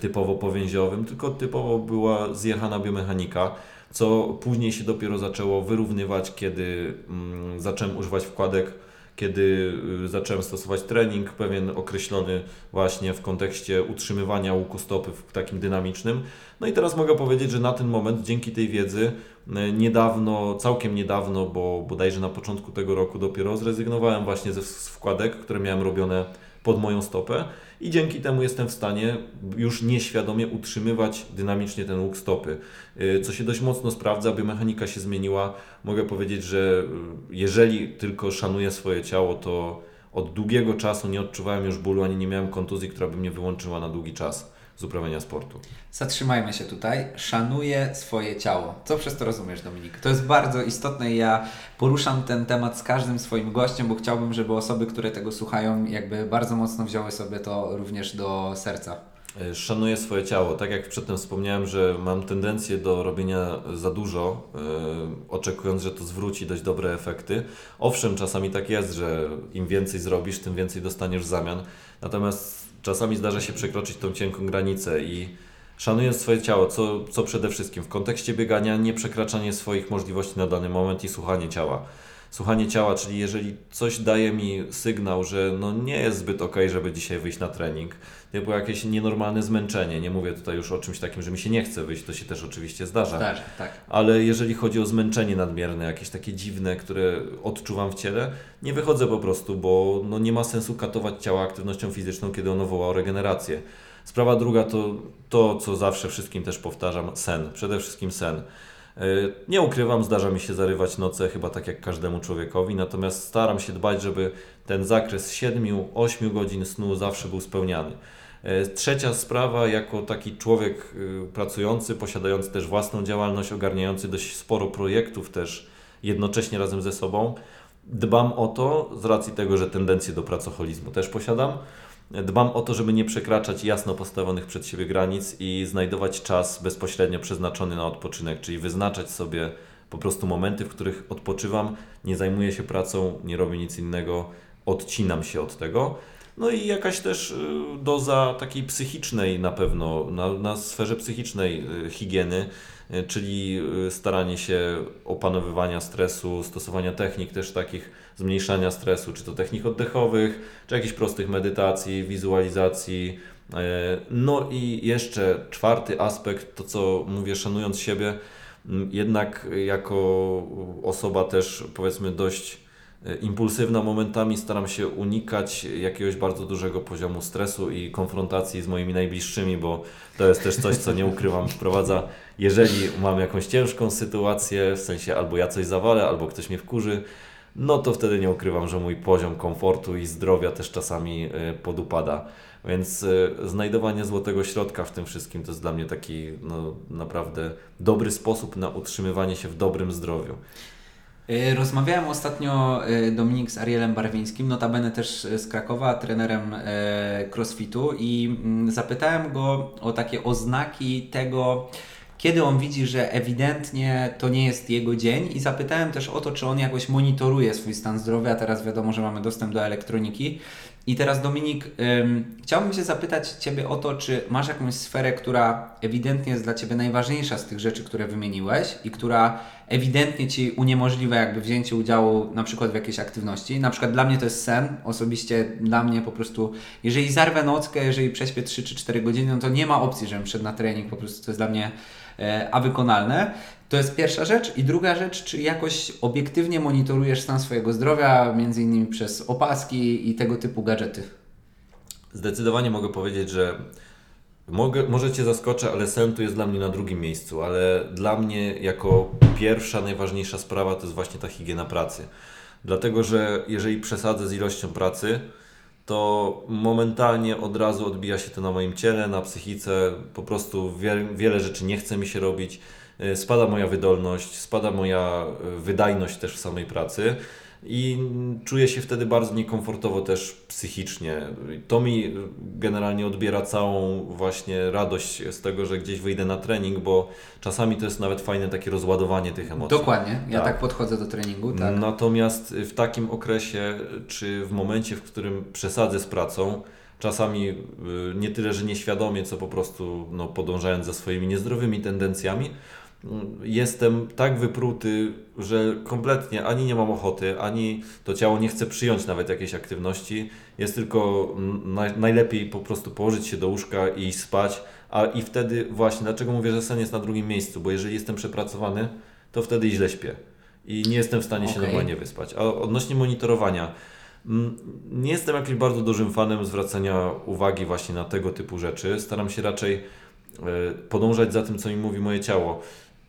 typowo powięziowym, tylko typowo była zjechana biomechanika co później się dopiero zaczęło wyrównywać, kiedy mm, zacząłem używać wkładek, kiedy y, zacząłem stosować trening pewien określony właśnie w kontekście utrzymywania łuku stopy w takim dynamicznym. No i teraz mogę powiedzieć, że na ten moment dzięki tej wiedzy y, niedawno, całkiem niedawno, bo bodajże na początku tego roku dopiero zrezygnowałem właśnie ze wkładek, które miałem robione pod moją stopę i dzięki temu jestem w stanie już nieświadomie utrzymywać dynamicznie ten łuk stopy. Y, Co się dość mocno sprawdza, biomechanika się zmieniła. Mogę powiedzieć, że y, jeżeli tylko szanuję swoje ciało, to od długiego czasu nie odczuwałem już bólu, ani nie miałem kontuzji, która by mnie wyłączyła na długi czas z uprawiania sportu. Zatrzymajmy się tutaj. Szanuję swoje ciało. Co przez to rozumiesz, Dominik? To jest bardzo istotne i ja poruszam ten temat z każdym swoim gościem, bo chciałbym, żeby osoby, które tego słuchają, jakby bardzo mocno wzięły sobie to również do serca. Y, Szanuję swoje ciało. Tak jak przedtem wspomniałem, że mam tendencję do robienia za dużo, y, oczekując, że to zwróci dość dobre efekty. Owszem, czasami tak jest, że im więcej zrobisz, tym więcej dostaniesz w zamian. Natomiast czasami zdarza się przekroczyć tą cienką granicę i szanując swoje ciało, co, co przede wszystkim w kontekście biegania, nie przekraczanie swoich możliwości na dany moment i słuchanie ciała. Słuchanie ciała, czyli jeżeli coś daje mi sygnał, że no nie jest zbyt ok, żeby dzisiaj wyjść na trening, typu jakieś nienormalne zmęczenie, nie mówię tutaj już o czymś takim, że mi się nie chce wyjść, to się też oczywiście zdarza. Tak, tak. Ale jeżeli chodzi o zmęczenie nadmierne, jakieś takie dziwne, które odczuwam w ciele, nie wychodzę po prostu, bo no nie ma sensu katować ciała aktywnością fizyczną, kiedy ono woła o regenerację. Sprawa druga to to, co zawsze wszystkim też powtarzam, sen. Przede wszystkim sen. Yy, Nie ukrywam, zdarza mi się zarywać noce, chyba tak jak każdemu człowiekowi, natomiast staram się dbać, żeby ten zakres 7-8 godzin snu zawsze był spełniany. E, Trzecia sprawa, jako taki człowiek y, pracujący, posiadający też własną działalność, ogarniający dość sporo projektów też jednocześnie razem ze sobą. Dbam o to, z racji tego, że tendencję do pracoholizmu też posiadam, dbam o to, żeby nie przekraczać jasno postawionych przed siebie granic i znajdować czas bezpośrednio przeznaczony na odpoczynek, czyli wyznaczać sobie po prostu momenty, w których odpoczywam, nie zajmuję się pracą, nie robię nic innego, odcinam się od tego. No i jakaś też y, doza takiej psychicznej na pewno, na, na sferze psychicznej y, higieny, y, czyli staranie się opanowywania stresu, stosowania technik też takich zmniejszania stresu, czy to technik oddechowych, czy jakichś prostych medytacji, wizualizacji. E, No i jeszcze czwarty aspekt, to co mówię, szanując siebie, jednak jako osoba też powiedzmy dość impulsywna momentami staram się unikać jakiegoś bardzo dużego poziomu stresu i konfrontacji z moimi najbliższymi, bo to jest też coś, co nie ukrywam, wprowadza, jeżeli mam jakąś ciężką sytuację, w sensie albo ja coś zawalę, albo ktoś mnie wkurzy, no to wtedy nie ukrywam, że mój poziom komfortu i zdrowia też czasami e, podupada. Więc e, znajdowanie złotego środka w tym wszystkim to jest dla mnie taki no, naprawdę dobry sposób na utrzymywanie się w dobrym zdrowiu. Y, Rozmawiałem ostatnio y, Dominik z Arielem Barwińskim, notabene też y, z Krakowa, trenerem crossfitu i mm, zapytałem go o takie oznaki tego, kiedy on widzi, że ewidentnie to nie jest jego dzień i zapytałem też o to, czy on jakoś monitoruje swój stan zdrowia. Teraz wiadomo, że mamy dostęp do elektroniki. I teraz Dominik, ym, chciałbym się zapytać Ciebie o to, czy masz jakąś sferę, która ewidentnie jest dla Ciebie najważniejsza z tych rzeczy, które wymieniłeś i która ewidentnie Ci uniemożliwia jakby wzięcie udziału na przykład w jakiejś aktywności. Na przykład dla mnie to jest sen. Osobiście dla mnie po prostu, jeżeli zarwę nockę, jeżeli prześpię 3 czy 4 godziny, no to nie ma opcji, żebym szedł na trening. Po prostu to jest dla mnie e, a wykonalne. To jest pierwsza rzecz. I druga rzecz, czy jakoś obiektywnie monitorujesz stan swojego zdrowia, między innymi przez opaski i tego typu gadżety? Zdecydowanie mogę powiedzieć, że mogę, może Cię zaskoczę, ale sen tu jest dla mnie na drugim miejscu, ale dla mnie jako pierwsza, najważniejsza sprawa to jest właśnie ta higiena pracy. Dlatego, że jeżeli przesadzę z ilością pracy, to momentalnie od razu odbija się to na moim ciele, na psychice, po prostu wie, wiele rzeczy nie chce mi się robić, spada moja wydolność, spada moja y, wydajność też w samej pracy i czuję się wtedy bardzo niekomfortowo też psychicznie. To mi generalnie odbiera całą właśnie radość z tego, że gdzieś wyjdę na trening, bo czasami to jest nawet fajne takie rozładowanie tych emocji. Dokładnie. Ja tak, Tak. podchodzę do treningu, tak. Natomiast w takim okresie, czy w momencie, w którym przesadzę z pracą, czasami y, nie tyle, że nieświadomie, co po prostu no, podążając za swoimi niezdrowymi tendencjami, y, jestem tak wypruty, że kompletnie ani nie mam ochoty, ani to ciało nie chce przyjąć nawet jakiejś aktywności. Jest tylko mm, naj, najlepiej po prostu położyć się do łóżka i spać. A i wtedy właśnie, dlaczego mówię, że sen jest na drugim miejscu? Bo jeżeli jestem przepracowany, to wtedy źle śpię i nie jestem w stanie się Okej. normalnie wyspać. A odnośnie monitorowania, mm, nie jestem jakimś bardzo dużym fanem zwracania uwagi właśnie na tego typu rzeczy. Staram się raczej e, podążać za tym, co mi mówi moje ciało.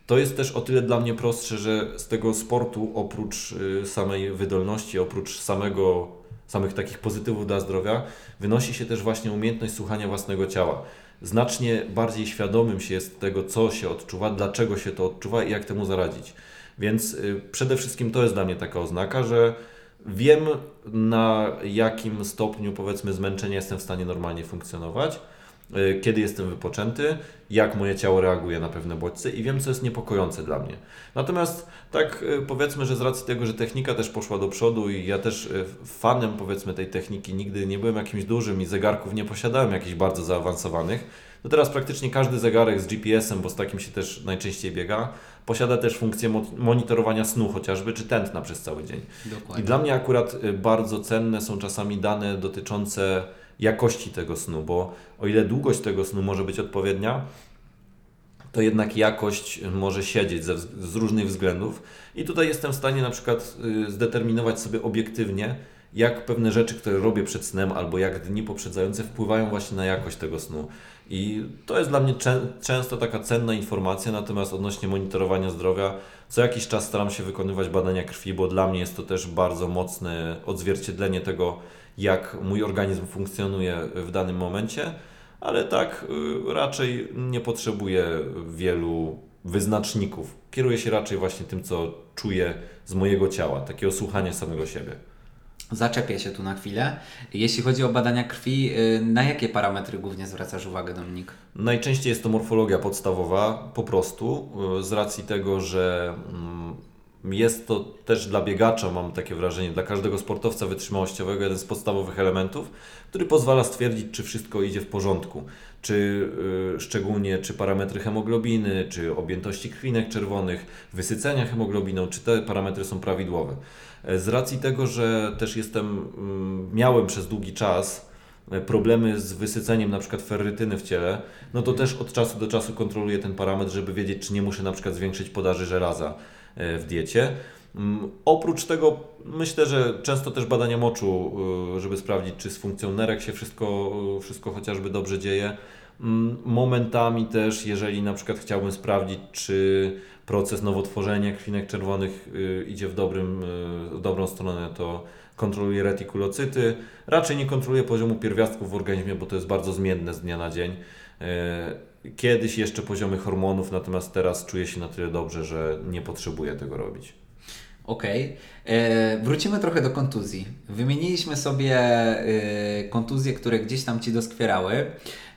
To jest też o tyle dla mnie prostsze, że z tego sportu oprócz e, samej wydolności, oprócz samego, samych takich pozytywów dla zdrowia, wynosi się też właśnie umiejętność słuchania własnego ciała. Znacznie bardziej świadomym się jest tego, co się odczuwa, dlaczego się to odczuwa i jak temu zaradzić. Więc y, przede wszystkim to jest dla mnie taka oznaka, że wiem na jakim stopniu powiedzmy zmęczenia jestem w stanie normalnie funkcjonować, y, kiedy jestem wypoczęty, jak moje ciało reaguje na pewne bodźce i wiem, co jest niepokojące dla mnie. Natomiast tak y, powiedzmy, że z racji tego, że technika też poszła do przodu i ja też y, fanem powiedzmy tej techniki nigdy nie byłem jakimś dużym i zegarków nie posiadałem jakichś bardzo zaawansowanych, to teraz praktycznie każdy zegarek z GPS-em, bo z takim się też najczęściej biega, posiada też funkcję mo- monitorowania snu chociażby, czy tętna przez cały dzień. Dokładnie. I dla mnie akurat bardzo cenne są czasami dane dotyczące jakości tego snu, bo o ile długość tego snu może być odpowiednia, to jednak jakość może siedzieć ze, z różnych względów. I tutaj jestem w stanie na przykład y, zdeterminować sobie obiektywnie, jak pewne rzeczy, które robię przed snem, albo jak dni poprzedzające wpływają właśnie na jakość tego snu. I to jest dla mnie czę- często taka cenna informacja, natomiast odnośnie monitorowania zdrowia, co jakiś czas staram się wykonywać badania krwi, bo dla mnie jest to też bardzo mocne odzwierciedlenie tego, jak mój organizm funkcjonuje w danym momencie, ale tak y, raczej nie potrzebuję wielu wyznaczników. Kieruję się raczej właśnie tym, co czuję z mojego ciała, takie osłuchanie samego siebie. Zaczepię się tu na chwilę. Jeśli chodzi o badania krwi, y, na jakie parametry głównie zwracasz uwagę, Dominik? Najczęściej jest to morfologia podstawowa, po prostu, y, z racji tego, że mm, jest to też dla biegacza, mam takie wrażenie, dla każdego sportowca wytrzymałościowego jeden z podstawowych elementów, który pozwala stwierdzić, czy wszystko idzie w porządku. Czy y, szczególnie, czy parametry hemoglobiny, czy objętości krwinek czerwonych, wysycenia hemoglobiną, czy te parametry są prawidłowe. E, Z racji tego, że też jestem, mm, miałem przez długi czas e, problemy z wysyceniem na przykład ferrytyny w ciele, no to też od czasu do czasu kontroluję ten parametr, żeby wiedzieć, czy nie muszę na przykład zwiększyć podaży żelaza w diecie. Mm, Oprócz tego myślę, że często też badania moczu, y, żeby sprawdzić, czy z funkcją nerek się wszystko, y, wszystko chociażby dobrze dzieje. Mm, Momentami też, jeżeli na przykład chciałbym sprawdzić, czy proces nowotworzenia krwinek czerwonych idzie w, dobrym, w dobrą stronę, to kontroluję retikulocyty. Raczej nie kontroluję poziomu pierwiastków w organizmie, bo to jest bardzo zmienne z dnia na dzień. Kiedyś jeszcze poziomy hormonów, natomiast teraz czuję się na tyle dobrze, że nie potrzebuję tego robić. Okej. E, Wrócimy trochę do kontuzji. Wymieniliśmy sobie e, kontuzje, które gdzieś tam Ci doskwierały.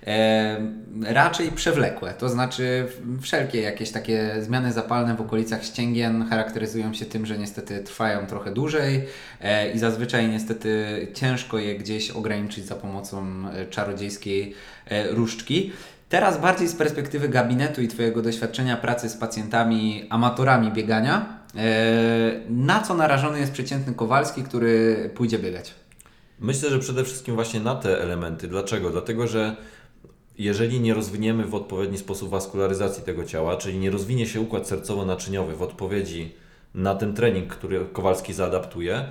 E, raczej przewlekłe, to znaczy wszelkie jakieś takie zmiany zapalne w okolicach ścięgien charakteryzują się tym, że niestety trwają trochę dłużej e, i zazwyczaj niestety ciężko je gdzieś ograniczyć za pomocą e, czarodziejskiej e, różdżki. Teraz bardziej z perspektywy gabinetu i Twojego doświadczenia pracy z pacjentami, amatorami biegania, e, na co narażony jest przeciętny Kowalski, który pójdzie biegać? Myślę, że przede wszystkim właśnie na te elementy. Dlaczego? Dlatego, że jeżeli nie rozwiniemy w odpowiedni sposób waskularyzacji tego ciała, czyli nie rozwinie się układ sercowo-naczyniowy w odpowiedzi na ten trening, który Kowalski zaadaptuje,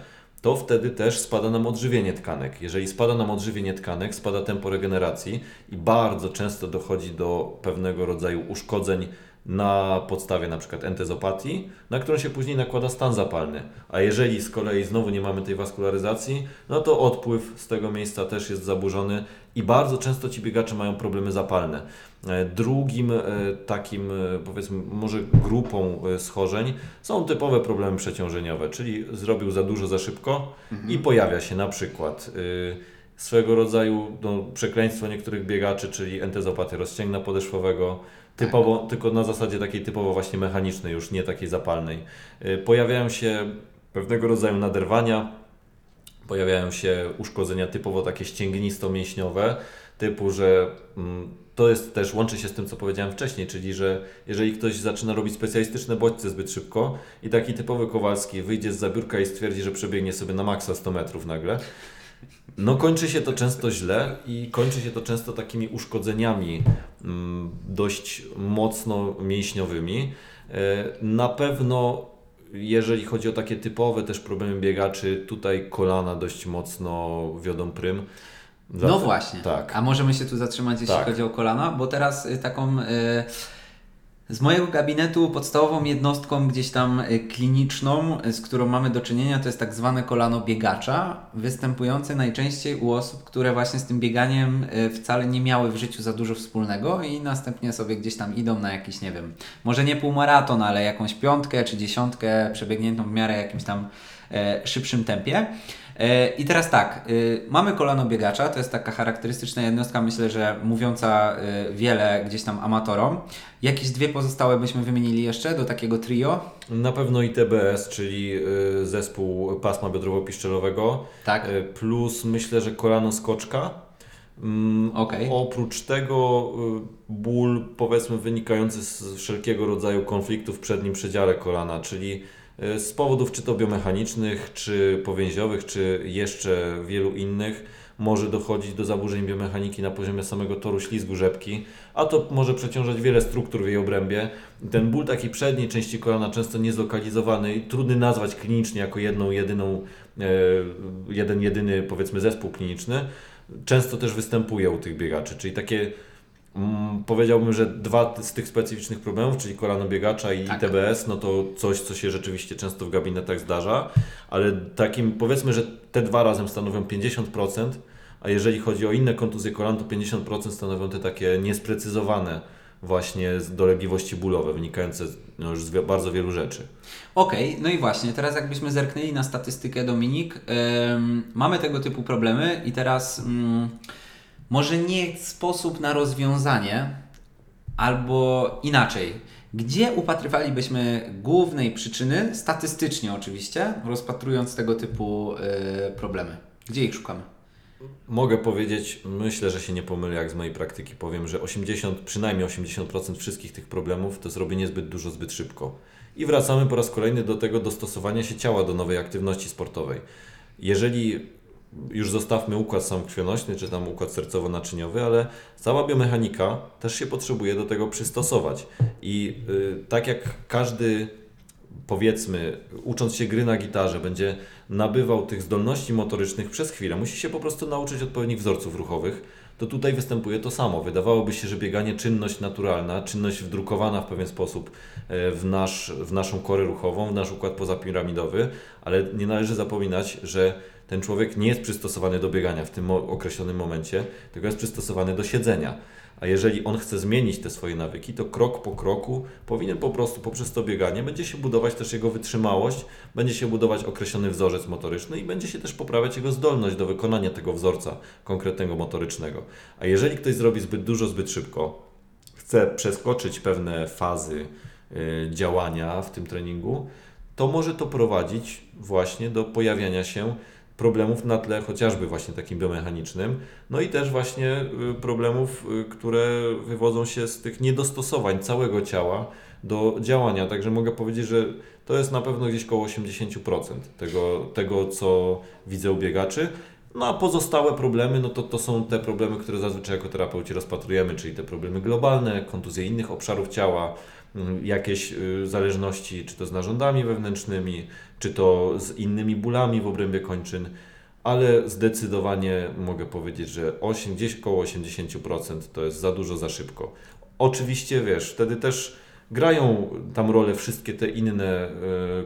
to wtedy też spada nam odżywienie tkanek. Jeżeli spada nam odżywienie tkanek, spada tempo regeneracji i bardzo często dochodzi do pewnego rodzaju uszkodzeń na podstawie na przykład entezopatii, na którą się później nakłada stan zapalny. A jeżeli z kolei znowu nie mamy tej waskularyzacji, no to odpływ z tego miejsca też jest zaburzony i bardzo często ci biegacze mają problemy zapalne. E, Drugim e, takim, e, powiedzmy, może grupą schorzeń są typowe problemy przeciążeniowe, czyli zrobił za dużo za szybko i pojawia się na przykład y, swego rodzaju no, przekleństwo niektórych biegaczy, czyli entezopatia rozcięgna podeszwowego, typowo, tylko na zasadzie takiej typowo właśnie mechanicznej, już nie takiej zapalnej. Y, Pojawiają się pewnego rodzaju naderwania, pojawiają się uszkodzenia typowo takie ścięgnisto-mięśniowe, typu, że mm, to jest też, łączy się z tym, co powiedziałem wcześniej, czyli, że jeżeli ktoś zaczyna robić specjalistyczne bodźce zbyt szybko i taki typowy Kowalski wyjdzie z zabiórka i stwierdzi, że przebiegnie sobie na maksa 100 metrów nagle, no kończy się to często źle i kończy się to często takimi uszkodzeniami mm, dość mocno mięśniowymi. E, Na pewno jeżeli chodzi o takie typowe też problemy biegaczy, tutaj kolana dość mocno wiodą prym. No właśnie. Tak. A możemy się tu zatrzymać, jeśli Tak. chodzi o kolana? Bo teraz y, taką. Y, z mojego gabinetu podstawową jednostką gdzieś tam y, kliniczną, y, z którą mamy do czynienia, to jest tak zwane kolano biegacza, występujące najczęściej u osób, które właśnie z tym bieganiem y, wcale nie miały w życiu za dużo wspólnego i następnie sobie gdzieś tam idą na jakiś, nie wiem, może nie półmaraton, ale jakąś piątkę czy dziesiątkę przebiegniętą w miarę jakimś tam e, szybszym tempie. E, I teraz tak, y, mamy kolano biegacza, to jest taka charakterystyczna jednostka, myślę, że mówiąca y, wiele gdzieś tam amatorom. Jakieś dwie pozostałe byśmy wymienili jeszcze do takiego trio? Na pewno ITBS, czyli y, zespół pasma biodrowo-piszczelowego, Tak. plus myślę, że kolano skoczka. Mm, Okej. Oprócz tego ból powiedzmy wynikający z wszelkiego rodzaju konfliktów w przednim przedziale kolana, czyli z powodów czy to biomechanicznych, czy powięziowych, czy jeszcze wielu innych może dochodzić do zaburzeń biomechaniki na poziomie samego toru ślizgu rzepki, a to może przeciążać wiele struktur w jej obrębie. Ten ból takiej przedniej części kolana, często niezlokalizowany trudny nazwać klinicznie jako jedną, jedyną, e, jeden, jedyny powiedzmy zespół kliniczny, często też występuje u tych biegaczy, czyli takie mm, powiedziałbym, że dwa z tych specyficznych problemów, czyli kolano biegacza i Tak. TBS, no to coś, co się rzeczywiście często w gabinetach zdarza, ale takim powiedzmy, że te dwa razem stanowią 50%, a jeżeli chodzi o inne kontuzje kolan, to 50% stanowią te takie niesprecyzowane właśnie dolegliwości bólowe wynikające no, już z bardzo wielu rzeczy. Okej, no i właśnie, teraz jakbyśmy zerknęli na statystykę Dominik, ym, mamy tego typu problemy i teraz ym, może nie sposób na rozwiązanie, albo inaczej. Gdzie upatrywalibyśmy głównej przyczyny, statystycznie oczywiście, rozpatrując tego typu y, problemy? Gdzie ich szukamy? Mogę powiedzieć, myślę, że się nie pomylę, jak z mojej praktyki powiem, że 80, przynajmniej 80% wszystkich tych problemów to zrobienie zbyt dużo, zbyt szybko. I wracamy po raz kolejny do tego dostosowania się ciała do nowej aktywności sportowej. Jeżeli już zostawmy układ samkrwionośny, czy tam układ sercowo-naczyniowy, ale cała biomechanika też się potrzebuje do tego przystosować. I y, tak jak każdy powiedzmy, ucząc się gry na gitarze, będzie nabywał tych zdolności motorycznych przez chwilę, musi się po prostu nauczyć odpowiednich wzorców ruchowych, to tutaj występuje to samo. Wydawałoby się, że bieganie czynność naturalna, czynność wdrukowana w pewien sposób e, w, nasz, w naszą korę ruchową, w nasz układ pozapiramidowy, ale nie należy zapominać, że ten człowiek nie jest przystosowany do biegania w tym określonym momencie, tylko jest przystosowany do siedzenia. A jeżeli on chce zmienić te swoje nawyki, to krok po kroku powinien po prostu poprzez to bieganie będzie się budować też jego wytrzymałość, będzie się budować określony wzorzec motoryczny i będzie się też poprawiać jego zdolność do wykonania tego wzorca konkretnego motorycznego. A jeżeli ktoś zrobi zbyt dużo, zbyt szybko, chce przeskoczyć pewne fazy y, działania w tym treningu, to może to prowadzić właśnie do pojawiania się problemów na tle chociażby właśnie takim biomechanicznym, no i też właśnie y, problemów, y, które wywodzą się z tych niedostosowań całego ciała do działania. Także mogę powiedzieć, że to jest na pewno gdzieś koło 80% tego, tego co widzę u biegaczy. No a pozostałe problemy, no to, to są te problemy, które zazwyczaj jako terapeuci rozpatrujemy, czyli te problemy globalne, kontuzje innych obszarów ciała, jakieś y, zależności, czy to z narządami wewnętrznymi, czy to z innymi bólami w obrębie kończyn, ale zdecydowanie mogę powiedzieć, że 8, gdzieś koło 80% to jest za dużo, za szybko. Oczywiście, wiesz, wtedy też grają tam rolę wszystkie te inne e,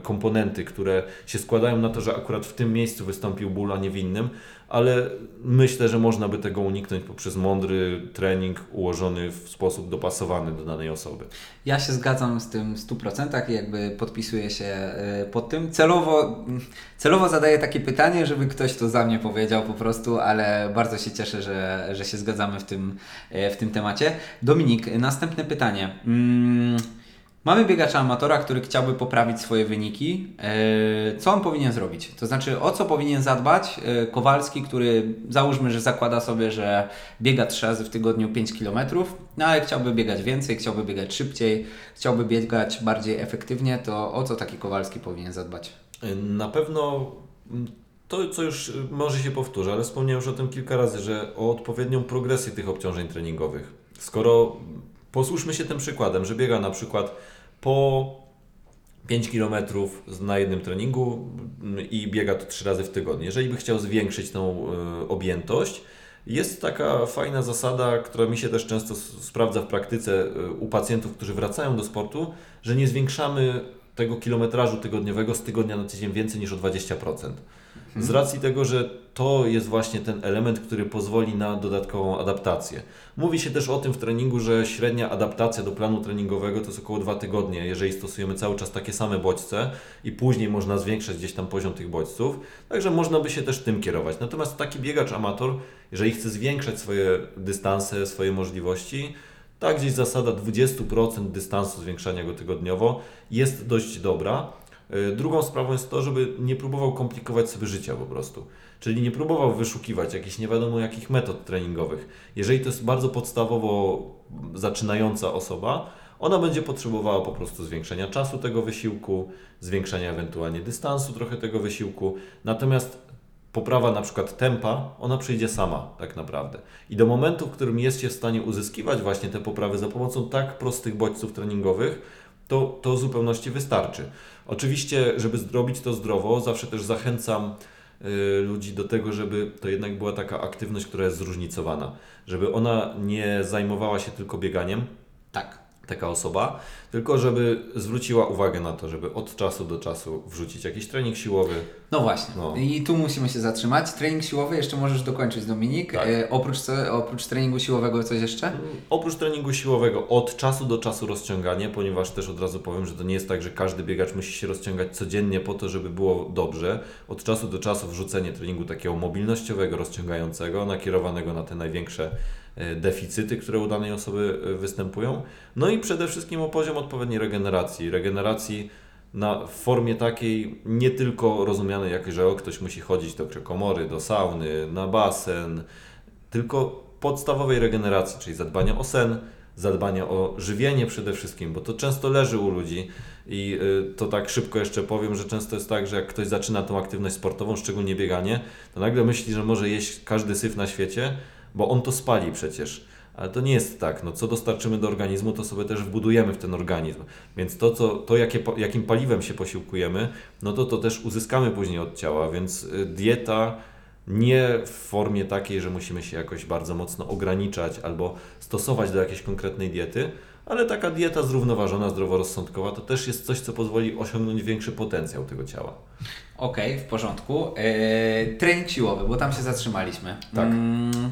komponenty, które się składają na to, że akurat w tym miejscu wystąpił ból, a nie w innym, ale myślę, że można by tego uniknąć poprzez mądry trening ułożony w sposób dopasowany do danej osoby. Ja się zgadzam z tym w 100% i jakby podpisuję się e, pod tym. Celowo, celowo zadaję takie pytanie, żeby ktoś to za mnie powiedział po prostu, ale bardzo się cieszę, że, że się zgadzamy w tym, e, w tym temacie. Dominik, następne pytanie. Mm, Mamy biegacza amatora, który chciałby poprawić swoje wyniki. E, Co on powinien zrobić? To znaczy, o co powinien zadbać e, Kowalski, który załóżmy, że zakłada sobie, że biega trzy razy w tygodniu 5 km, no ale chciałby biegać więcej, chciałby biegać szybciej, chciałby biegać bardziej efektywnie, to o co taki Kowalski powinien zadbać? Na pewno to, co już może się powtórzę, ale wspomniałem już o tym kilka razy, że o odpowiednią progresję tych obciążeń treningowych. Skoro posłuszmy się tym przykładem, że biega na przykład po 5 km na jednym treningu i biega to 3 razy w tygodniu. Jeżeli by chciał zwiększyć tą y, objętość, jest taka fajna zasada, która mi się też często sprawdza w praktyce y, u pacjentów, którzy wracają do sportu, że nie zwiększamy tego kilometrażu tygodniowego z tygodnia na tydzień więcej niż o 20%. Z racji tego, że to jest właśnie ten element, który pozwoli na dodatkową adaptację. Mówi się też o tym w treningu, że średnia adaptacja do planu treningowego to jest około 2 tygodnie, jeżeli stosujemy cały czas takie same bodźce i później można zwiększać gdzieś tam poziom tych bodźców. Także można by się też tym kierować. Natomiast taki biegacz amator, jeżeli chce zwiększać swoje dystanse, swoje możliwości, tak gdzieś zasada 20% dystansu zwiększania go tygodniowo jest dość dobra. Y, Drugą sprawą jest to, żeby nie próbował komplikować sobie życia po prostu. Czyli nie próbował wyszukiwać jakichś nie wiadomo jakich metod treningowych. Jeżeli to jest bardzo podstawowo zaczynająca osoba, ona będzie potrzebowała po prostu zwiększenia czasu tego wysiłku, zwiększenia ewentualnie dystansu trochę tego wysiłku. Natomiast poprawa na przykład tempa, ona przyjdzie sama tak naprawdę. I do momentu, w którym jest się w stanie uzyskiwać właśnie te poprawy za pomocą tak prostych bodźców treningowych, to, to w zupełności wystarczy. Oczywiście, żeby zrobić to zdrowo, zawsze też zachęcam y, ludzi do tego, żeby to jednak była taka aktywność, która jest zróżnicowana. Żeby ona nie zajmowała się tylko bieganiem, Tak. Taka osoba, tylko żeby zwróciła uwagę na to, żeby od czasu do czasu wrzucić jakiś trening siłowy. No właśnie. No. I tu musimy się zatrzymać. Trening siłowy jeszcze możesz dokończyć, Dominik. Tak. E, oprócz, co, oprócz treningu siłowego coś jeszcze? Oprócz treningu siłowego od czasu do czasu rozciąganie, ponieważ też od razu powiem, że to nie jest tak, że każdy biegacz musi się rozciągać codziennie po to, żeby było dobrze. Od czasu do czasu wrzucenie treningu takiego mobilnościowego, rozciągającego, nakierowanego na te największe deficyty, które u danej osoby e, występują. No i przede wszystkim o poziom odpowiedniej regeneracji. Regeneracji na formie takiej nie tylko rozumianej jak, że o, ktoś musi chodzić do krzekomory, do sauny, na basen, tylko podstawowej regeneracji, czyli zadbania o sen, zadbania o żywienie przede wszystkim, bo to często leży u ludzi i y, to tak szybko jeszcze powiem, że często jest tak, że jak ktoś zaczyna tą aktywność sportową, szczególnie bieganie, to nagle myśli, że może jeść każdy syf na świecie, bo on to spali przecież. Ale to nie jest tak. No, co dostarczymy do organizmu, to sobie też wbudujemy w ten organizm. Więc to, co, to jakie, jakim paliwem się posiłkujemy, no to to też uzyskamy później od ciała. Więc y, dieta nie w formie takiej, że musimy się jakoś bardzo mocno ograniczać albo stosować do jakiejś konkretnej diety, ale taka dieta zrównoważona, zdroworozsądkowa to też jest coś, co pozwoli osiągnąć większy potencjał tego ciała. Okej, w porządku. E, trening siłowy, bo tam się zatrzymaliśmy. Tak. Mm,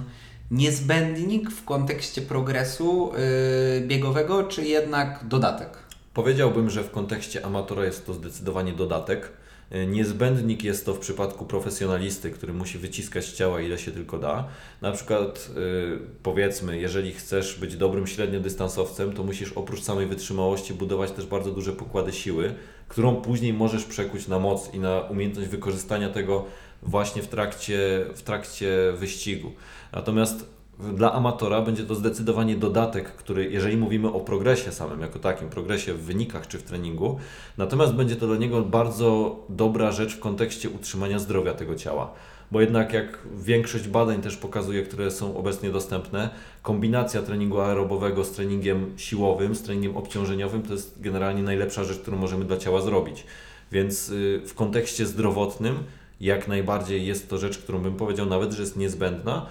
niezbędnik w kontekście progresu e, biegowego, czy jednak dodatek? Powiedziałbym, że w kontekście amatora jest to zdecydowanie dodatek. E, Niezbędnik jest to w przypadku profesjonalisty, który musi wyciskać ciała ile się tylko da. Na przykład y, powiedzmy, jeżeli chcesz być dobrym średniodystansowcem, to musisz oprócz samej wytrzymałości budować też bardzo duże pokłady siły, którą później możesz przekuć na moc i na umiejętność wykorzystania tego właśnie w trakcie, w trakcie wyścigu. Natomiast dla amatora będzie to zdecydowanie dodatek, który, jeżeli mówimy o progresie samym, jako takim, progresie w wynikach czy w treningu, natomiast będzie to dla niego bardzo dobra rzecz w kontekście utrzymania zdrowia tego ciała. Bo jednak jak większość badań też pokazuje, które są obecnie dostępne, kombinacja treningu aerobowego z treningiem siłowym, z treningiem obciążeniowym to jest generalnie najlepsza rzecz, którą możemy dla ciała zrobić. Więc y, w kontekście zdrowotnym jak najbardziej jest to rzecz, którą bym powiedział nawet, że jest niezbędna.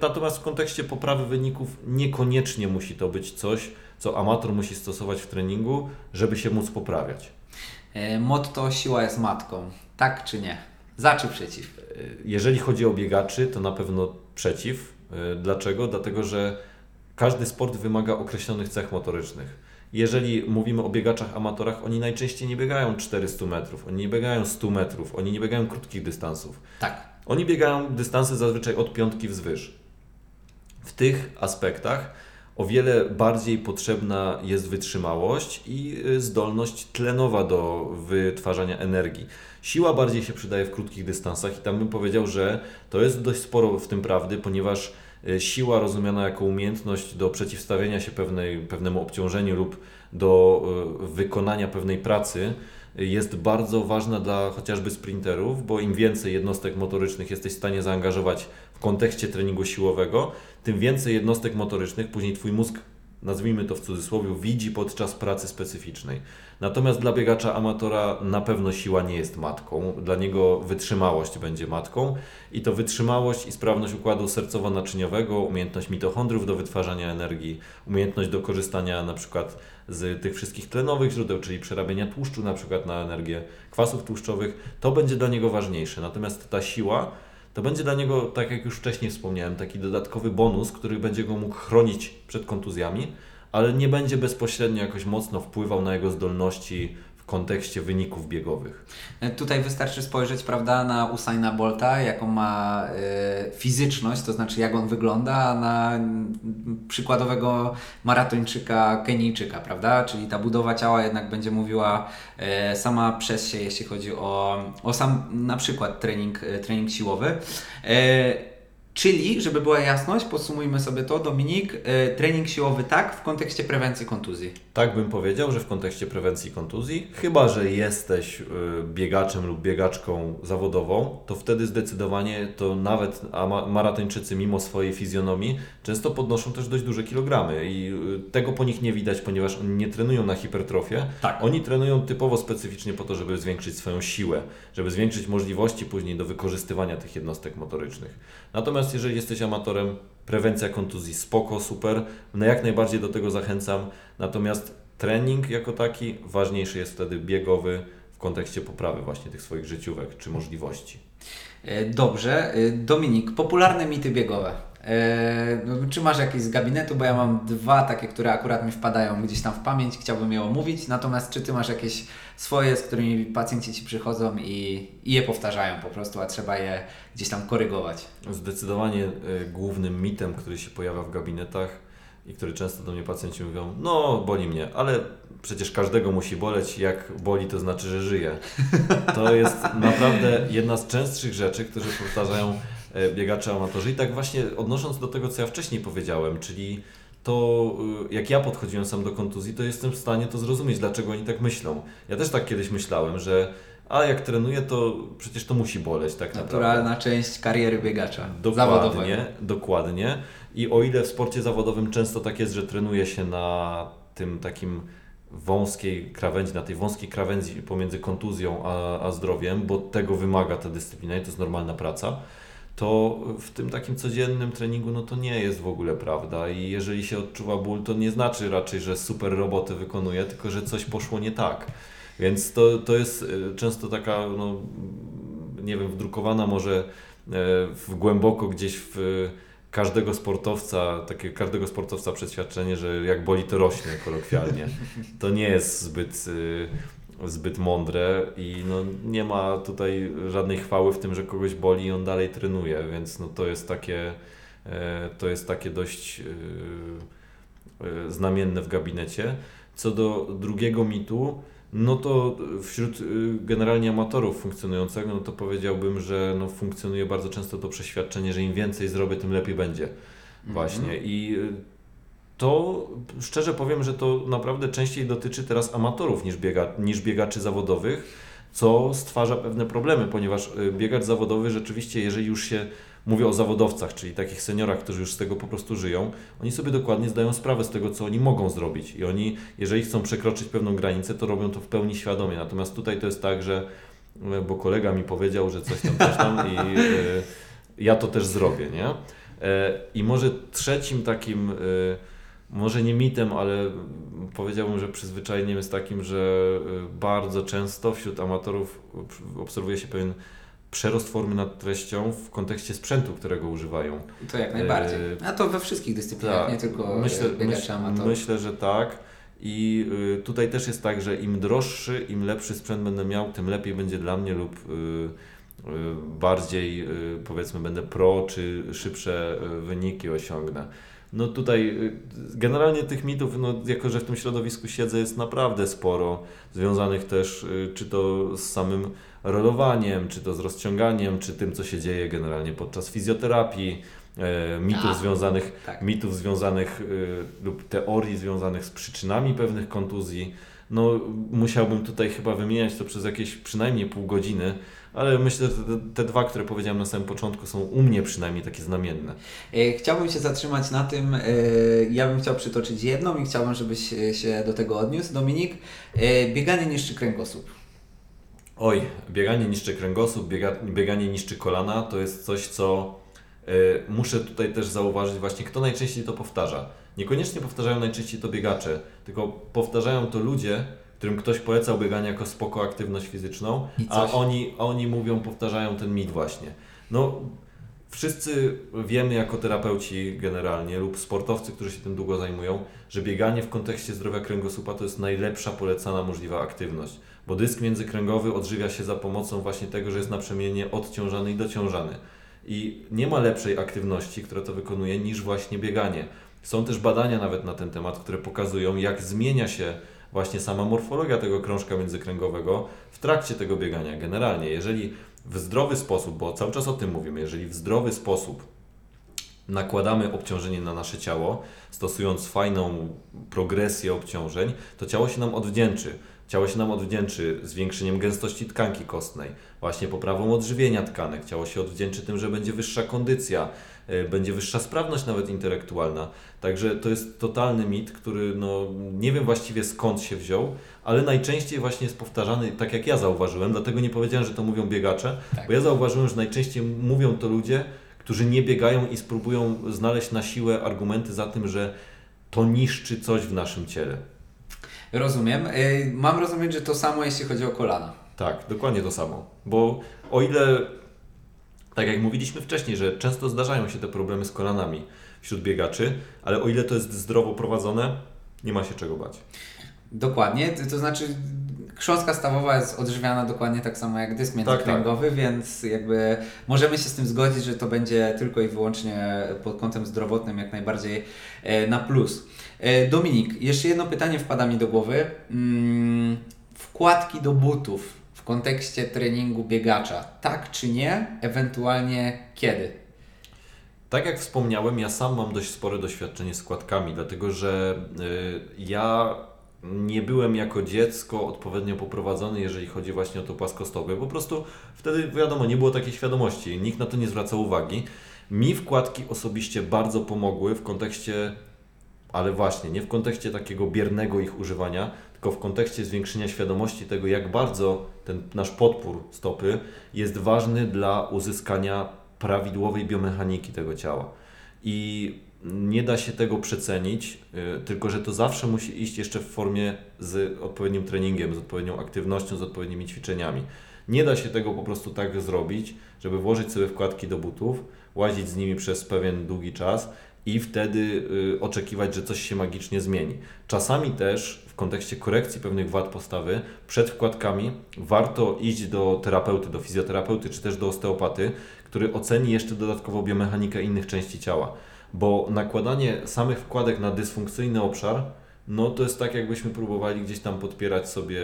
Natomiast w kontekście poprawy wyników niekoniecznie musi to być coś, co amator musi stosować w treningu, żeby się móc poprawiać. E, motto siła jest matką. Tak czy nie? Za czy przeciw? Jeżeli chodzi o biegaczy, to na pewno przeciw. Y, Dlaczego? Dlatego, że każdy sport wymaga określonych cech motorycznych. Jeżeli mówimy o biegaczach amatorach, oni najczęściej nie biegają 400 metrów, oni nie biegają 100 metrów, oni nie biegają krótkich dystansów. Tak. Oni biegają dystanse zazwyczaj od piątki wzwyż. W tych aspektach o wiele bardziej potrzebna jest wytrzymałość i y, zdolność tlenowa do wytwarzania energii. Siła bardziej się przydaje w krótkich dystansach i tam bym powiedział, że to jest dość sporo w tym prawdy, ponieważ y, siła rozumiana jako umiejętność do przeciwstawienia się pewnej, pewnemu obciążeniu lub do y, wykonania pewnej pracy jest bardzo ważna dla chociażby sprinterów, bo im więcej jednostek motorycznych jesteś w stanie zaangażować w kontekście treningu siłowego, tym więcej jednostek motorycznych później Twój mózg, nazwijmy to w cudzysłowie, widzi podczas pracy specyficznej. Natomiast dla biegacza amatora na pewno siła nie jest matką, dla niego wytrzymałość będzie matką i to wytrzymałość i sprawność układu sercowo-naczyniowego, umiejętność mitochondriów do wytwarzania energii, umiejętność do korzystania na przykład z tych wszystkich tlenowych źródeł, czyli przerabiania tłuszczu na przykład na energię kwasów tłuszczowych, to będzie dla niego ważniejsze. Natomiast ta siła to będzie dla niego, tak jak już wcześniej wspomniałem, taki dodatkowy bonus, który będzie go mógł chronić przed kontuzjami, ale nie będzie bezpośrednio jakoś mocno wpływał na jego zdolności kontekście wyników biegowych. E, Tutaj wystarczy spojrzeć, prawda, na Usaina Bolta, jaką ma e, fizyczność, to znaczy jak on wygląda, na mm, przykładowego maratończyka Kenijczyka, prawda? Czyli ta budowa ciała jednak będzie mówiła e, sama przez się, jeśli chodzi o, o sam na przykład trening, trening siłowy. E, Czyli, żeby była jasność, podsumujmy sobie to, Dominik, trening siłowy tak w kontekście prewencji kontuzji. Tak bym powiedział, że w kontekście prewencji kontuzji, chyba że jesteś y, biegaczem lub biegaczką zawodową, to wtedy zdecydowanie to nawet maratończycy mimo swojej fizjonomii często podnoszą też dość duże kilogramy i y, tego po nich nie widać, ponieważ oni nie trenują na hipertrofię. Tak. Oni trenują typowo specyficznie po to, żeby zwiększyć swoją siłę, żeby zwiększyć możliwości później do wykorzystywania tych jednostek motorycznych. Natomiast jeżeli jesteś amatorem, prewencja kontuzji spoko, super, no jak najbardziej do tego zachęcam, natomiast trening jako taki ważniejszy jest wtedy biegowy w kontekście poprawy właśnie tych swoich życiówek czy możliwości. E, Dobrze. E, Dominik, popularne mity biegowe. E, no, Czy masz jakieś z gabinetu? Bo ja mam dwa takie, które akurat mi wpadają gdzieś tam w pamięć, chciałbym je omówić. Natomiast czy Ty masz jakieś swoje, z którymi pacjenci Ci przychodzą i, i je powtarzają po prostu, a trzeba je gdzieś tam korygować? Zdecydowanie e, głównym mitem, który się pojawia w gabinetach i który często do mnie pacjenci mówią, no boli mnie, ale przecież każdego musi boleć, jak boli to znaczy, że żyje. To jest naprawdę jedna z częstszych rzeczy, które powtarzają biegacze amatorzy i tak właśnie odnosząc do tego, co ja wcześniej powiedziałem, czyli to y, jak ja podchodziłem sam do kontuzji, to jestem w stanie to zrozumieć, dlaczego oni tak myślą. Ja też tak kiedyś myślałem, że a jak trenuję, to przecież to musi boleć tak naprawdę. Naturalna część kariery biegacza zawodowego. Dokładnie, dokładnie. I o ile w sporcie zawodowym często tak jest, że trenuje się na tym takim wąskiej krawędzi, na tej wąskiej krawędzi pomiędzy kontuzją a, a zdrowiem, bo tego wymaga ta dyscyplina i to jest normalna praca, to w tym takim codziennym treningu no to nie jest w ogóle prawda i jeżeli się odczuwa ból, to nie znaczy raczej, że super roboty wykonuje, tylko że coś poszło nie tak. Więc to, to jest y, często taka, no, nie wiem, wdrukowana może e, w głęboko gdzieś w każdego sportowca, takie każdego sportowca przeświadczenie, że jak boli to rośnie kolokwialnie. To nie jest zbyt, zbyt mądre i no, nie ma tutaj żadnej chwały w tym, że kogoś boli i on dalej trenuje, więc no, to jest takie e, to jest takie dość y, y, znamienne w gabinecie. Co do drugiego mitu, no to wśród generalnie amatorów funkcjonującego, no to powiedziałbym, że no funkcjonuje bardzo często to przeświadczenie, że im więcej zrobię, tym lepiej będzie. Właśnie. I y, to szczerze powiem, że to naprawdę częściej dotyczy teraz amatorów niż, biega, niż biegaczy zawodowych, co stwarza pewne problemy, ponieważ y, biegacz zawodowy rzeczywiście, jeżeli już się mówię o zawodowcach, czyli takich seniorach, którzy już z tego po prostu żyją, oni sobie dokładnie zdają sprawę z tego, co oni mogą zrobić. I oni, jeżeli chcą przekroczyć pewną granicę, to robią to w pełni świadomie. Natomiast tutaj to jest tak, że e, bo kolega mi powiedział, że coś tam, coś tam i e, ja to też zrobię, nie? E, I może trzecim takim, e, może nie mitem, ale powiedziałbym, że przyzwyczajeniem jest takim, że e, bardzo często wśród amatorów obserwuje się pewien przerost formy nad treścią w kontekście sprzętu, którego używają. To jak najbardziej. E, A to we wszystkich dyscyplinach, Tak, nie tylko myślę, biegacze myśl, amatorów. myślę, że tak. I y, tutaj też jest tak, że im droższy, im lepszy sprzęt będę miał, tym lepiej będzie dla mnie lub y, y, bardziej y, powiedzmy będę pro, czy szybsze y, wyniki osiągnę. No tutaj y, generalnie tych mitów, no jako że w tym środowisku siedzę, jest naprawdę sporo, związanych też y, czy to z samym rolowaniem, czy to z rozciąganiem, czy tym, co się dzieje generalnie podczas fizjoterapii, mitów A, związanych tak. mitów związanych y, lub teorii związanych z przyczynami pewnych kontuzji. No, musiałbym tutaj chyba wymieniać to przez jakieś przynajmniej pół godziny, ale myślę, że te, dwa, które powiedziałem na samym początku, są u mnie przynajmniej takie znamienne. E, Chciałbym się zatrzymać na tym, e, ja bym chciał przytoczyć jedną i chciałbym, żebyś e, się do tego odniósł. Dominik, e, bieganie niszczy kręgosłup. Oj, bieganie niszczy kręgosłup, biega, bieganie niszczy kolana, to jest coś, co muszę tutaj też zauważyć właśnie, kto najczęściej to powtarza. Niekoniecznie powtarzają najczęściej to biegacze, tylko powtarzają to ludzie, którym ktoś polecał bieganie jako spoko aktywność fizyczną, a oni, oni mówią, powtarzają ten mit właśnie. No, wszyscy wiemy jako terapeuci generalnie lub sportowcy, którzy się tym długo zajmują, że bieganie w kontekście zdrowia kręgosłupa to jest najlepsza polecana możliwa aktywność, bo dysk międzykręgowy odżywia się za pomocą właśnie tego, że jest naprzemiennie odciążany i dociążany. I nie ma lepszej aktywności, która to wykonuje, niż właśnie bieganie. Są też badania nawet na ten temat, które pokazują, jak zmienia się właśnie sama morfologia tego krążka międzykręgowego w trakcie tego biegania. Generalnie, jeżeli w zdrowy sposób, bo cały czas o tym mówimy, jeżeli w zdrowy sposób nakładamy obciążenie na nasze ciało, stosując fajną progresję obciążeń, to ciało się nam odwdzięczy. Ciało się nam odwdzięczy zwiększeniem gęstości tkanki kostnej, właśnie poprawą odżywienia tkanek. Ciało się odwdzięczy tym, że będzie wyższa kondycja, y, będzie wyższa sprawność nawet intelektualna. Także to jest totalny mit, który no, nie wiem właściwie skąd się wziął, ale najczęściej właśnie jest powtarzany, tak jak ja zauważyłem, dlatego nie powiedziałem, że to mówią biegacze, Tak. bo ja zauważyłem, że najczęściej mówią to ludzie, którzy nie biegają i spróbują znaleźć na siłę argumenty za tym, że to niszczy coś w naszym ciele. Rozumiem. Y, Mam rozumieć, że to samo jeśli chodzi o kolana. Tak, dokładnie to samo. Bo o ile, tak jak mówiliśmy wcześniej, że często zdarzają się te problemy z kolanami wśród biegaczy, ale o ile to jest zdrowo prowadzone, nie ma się czego bać. Dokładnie, to znaczy chrząstka stawowa jest odżywiana dokładnie tak samo jak dysk międzykręgowy, więc jakby możemy się z tym zgodzić, że to będzie tylko i wyłącznie pod kątem zdrowotnym jak najbardziej e, na plus. E, Dominik, jeszcze jedno pytanie wpada mi do głowy. Mm, Wkładki do butów w kontekście treningu biegacza, tak czy nie? Ewentualnie kiedy? Tak jak wspomniałem, ja sam mam dość spore doświadczenie z składkami, dlatego że y, ja nie byłem jako dziecko odpowiednio poprowadzony, jeżeli chodzi właśnie o to płaskostopie. Po prostu wtedy, wiadomo, nie było takiej świadomości, nikt na to nie zwracał uwagi. Mi wkładki osobiście bardzo pomogły w kontekście, ale właśnie nie w kontekście takiego biernego ich używania, tylko w kontekście zwiększenia świadomości tego, jak bardzo ten nasz podpór stopy jest ważny dla uzyskania prawidłowej biomechaniki tego ciała. I nie da się tego przecenić, y, tylko że to zawsze musi iść jeszcze w formie z odpowiednim treningiem, z odpowiednią aktywnością, z odpowiednimi ćwiczeniami. Nie da się tego po prostu tak zrobić, żeby włożyć sobie wkładki do butów, łazić z nimi przez pewien długi czas i wtedy y, oczekiwać, że coś się magicznie zmieni. Czasami też w kontekście korekcji pewnych wad postawy, przed wkładkami warto iść do terapeuty, do fizjoterapeuty czy też do osteopaty, który oceni jeszcze dodatkowo biomechanikę innych części ciała. Bo nakładanie samych wkładek na dysfunkcyjny obszar, no to jest tak, jakbyśmy próbowali gdzieś tam podpierać sobie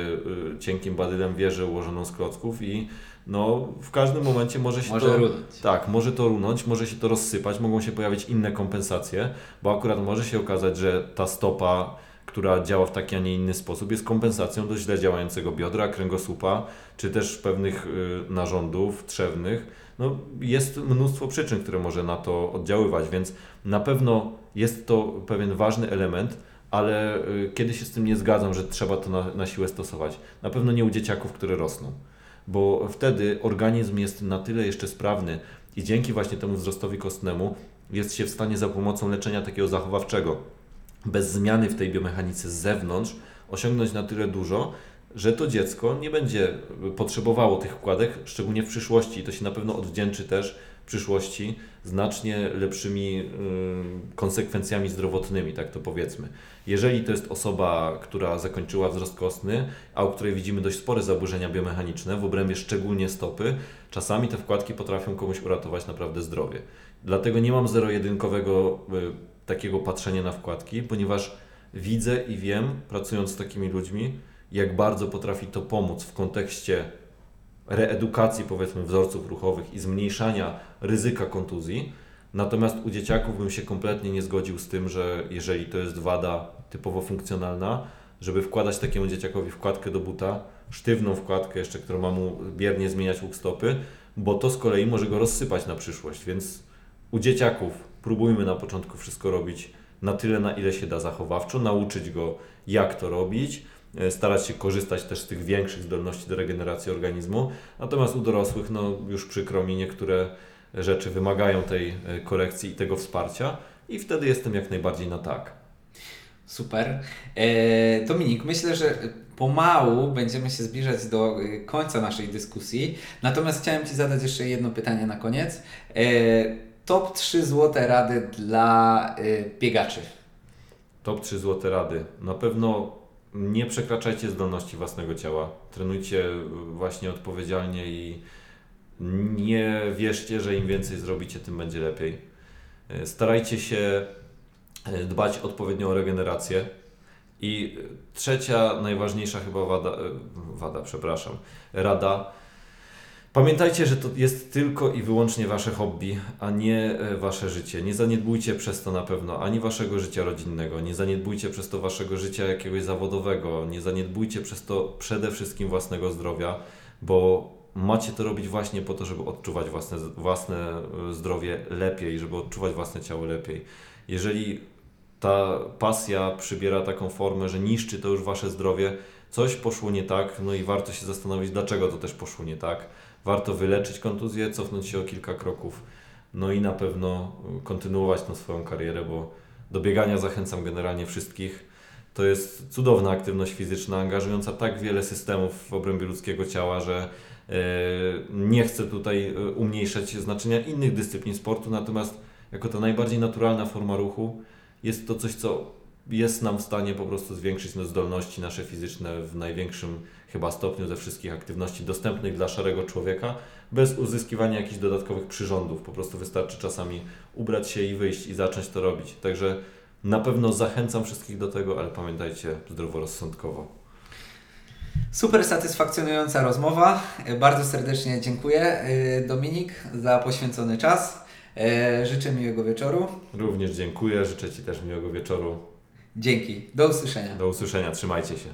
y, cienkim badylem wieżę ułożoną z klocków i no w każdym momencie może się Może to... runąć. Tak, może to runąć, może się to rozsypać, mogą się pojawić inne kompensacje, bo akurat może się okazać, że ta stopa, która działa w taki, a nie inny sposób, jest kompensacją do źle działającego biodra, kręgosłupa, czy też pewnych y, narządów trzewnych. No, jest mnóstwo przyczyn, które może na to oddziaływać, więc na pewno jest to pewien ważny element, ale y, kiedy się z tym nie zgadzam, że trzeba to na, na siłę stosować. Na pewno nie u dzieciaków, które rosną bo wtedy organizm jest na tyle jeszcze sprawny i dzięki właśnie temu wzrostowi kostnemu jest się w stanie za pomocą leczenia takiego zachowawczego, bez zmiany w tej biomechanice z zewnątrz, osiągnąć na tyle dużo, że to dziecko nie będzie potrzebowało tych wkładek, szczególnie w przyszłości. I to się na pewno odwdzięczy też w przyszłości znacznie lepszymi y, konsekwencjami zdrowotnymi, tak to powiedzmy. Jeżeli to jest osoba, która zakończyła wzrost kostny, a u której widzimy dość spore zaburzenia biomechaniczne, w obrębie szczególnie stopy, czasami te wkładki potrafią komuś uratować naprawdę zdrowie. Dlatego nie mam zero-jedynkowego y, takiego patrzenia na wkładki, ponieważ widzę i wiem, pracując z takimi ludźmi, jak bardzo potrafi to pomóc w kontekście reedukacji, powiedzmy, wzorców ruchowych i zmniejszania ryzyka kontuzji. Natomiast u dzieciaków bym się kompletnie nie zgodził z tym, że jeżeli to jest wada typowo funkcjonalna, żeby wkładać takiemu dzieciakowi wkładkę do buta, sztywną wkładkę jeszcze, którą ma mu biernie zmieniać łuk stopy, bo to z kolei może go rozsypać na przyszłość. Więc u dzieciaków próbujmy na początku wszystko robić na tyle, na ile się da zachowawczo, nauczyć go, jak to robić, e, starać się korzystać też z tych większych zdolności do regeneracji organizmu. Natomiast u dorosłych, no już przykro mi, niektóre rzeczy wymagają tej e, korekcji i tego wsparcia i wtedy jestem jak najbardziej na tak. Super. E, Dominik, myślę, że pomału będziemy się zbliżać do końca naszej dyskusji. Natomiast chciałem Ci zadać jeszcze jedno pytanie na koniec. Top 3 złote rady dla e, biegaczy. Top 3 złote rady. Na pewno nie przekraczajcie zdolności własnego ciała. Trenujcie właśnie odpowiedzialnie i nie wierzcie, że im więcej zrobicie, tym będzie lepiej. E, Starajcie się e, dbać odpowiednio o regenerację. I trzecia, najważniejsza chyba wada, wada, przepraszam, rada. Pamiętajcie, że to jest tylko i wyłącznie wasze hobby, a nie e, wasze życie. Nie zaniedbujcie przez to na pewno ani waszego życia rodzinnego, nie zaniedbujcie przez to waszego życia jakiegoś zawodowego, nie zaniedbujcie przez to przede wszystkim własnego zdrowia, bo macie to robić właśnie po to, żeby odczuwać własne, własne e, zdrowie lepiej, żeby odczuwać własne ciało lepiej. Jeżeli ta pasja przybiera taką formę, że niszczy to już wasze zdrowie, coś poszło nie tak, no i warto się zastanowić, dlaczego to też poszło nie tak. Warto wyleczyć kontuzję, cofnąć się o kilka kroków, no i na pewno y, kontynuować tą swoją karierę, bo do biegania zachęcam generalnie wszystkich. To jest cudowna aktywność fizyczna, angażująca tak wiele systemów w obrębie ludzkiego ciała, że e, nie chcę tutaj e, umniejszać znaczenia innych dyscyplin sportu, natomiast jako ta najbardziej naturalna forma ruchu jest to coś, co jest nam w stanie po prostu zwiększyć no, zdolności nasze fizyczne w największym chyba stopniu ze wszystkich aktywności dostępnych dla szarego człowieka, bez uzyskiwania jakichś dodatkowych przyrządów. Po prostu wystarczy czasami ubrać się i wyjść i zacząć to robić. Także na pewno zachęcam wszystkich do tego, ale pamiętajcie zdroworozsądkowo. Super satysfakcjonująca rozmowa. Bardzo serdecznie dziękuję e, Dominik za poświęcony czas. E, Życzę miłego wieczoru. Również dziękuję, życzę Ci też miłego wieczoru. Dzięki. Do usłyszenia. Do usłyszenia, trzymajcie się.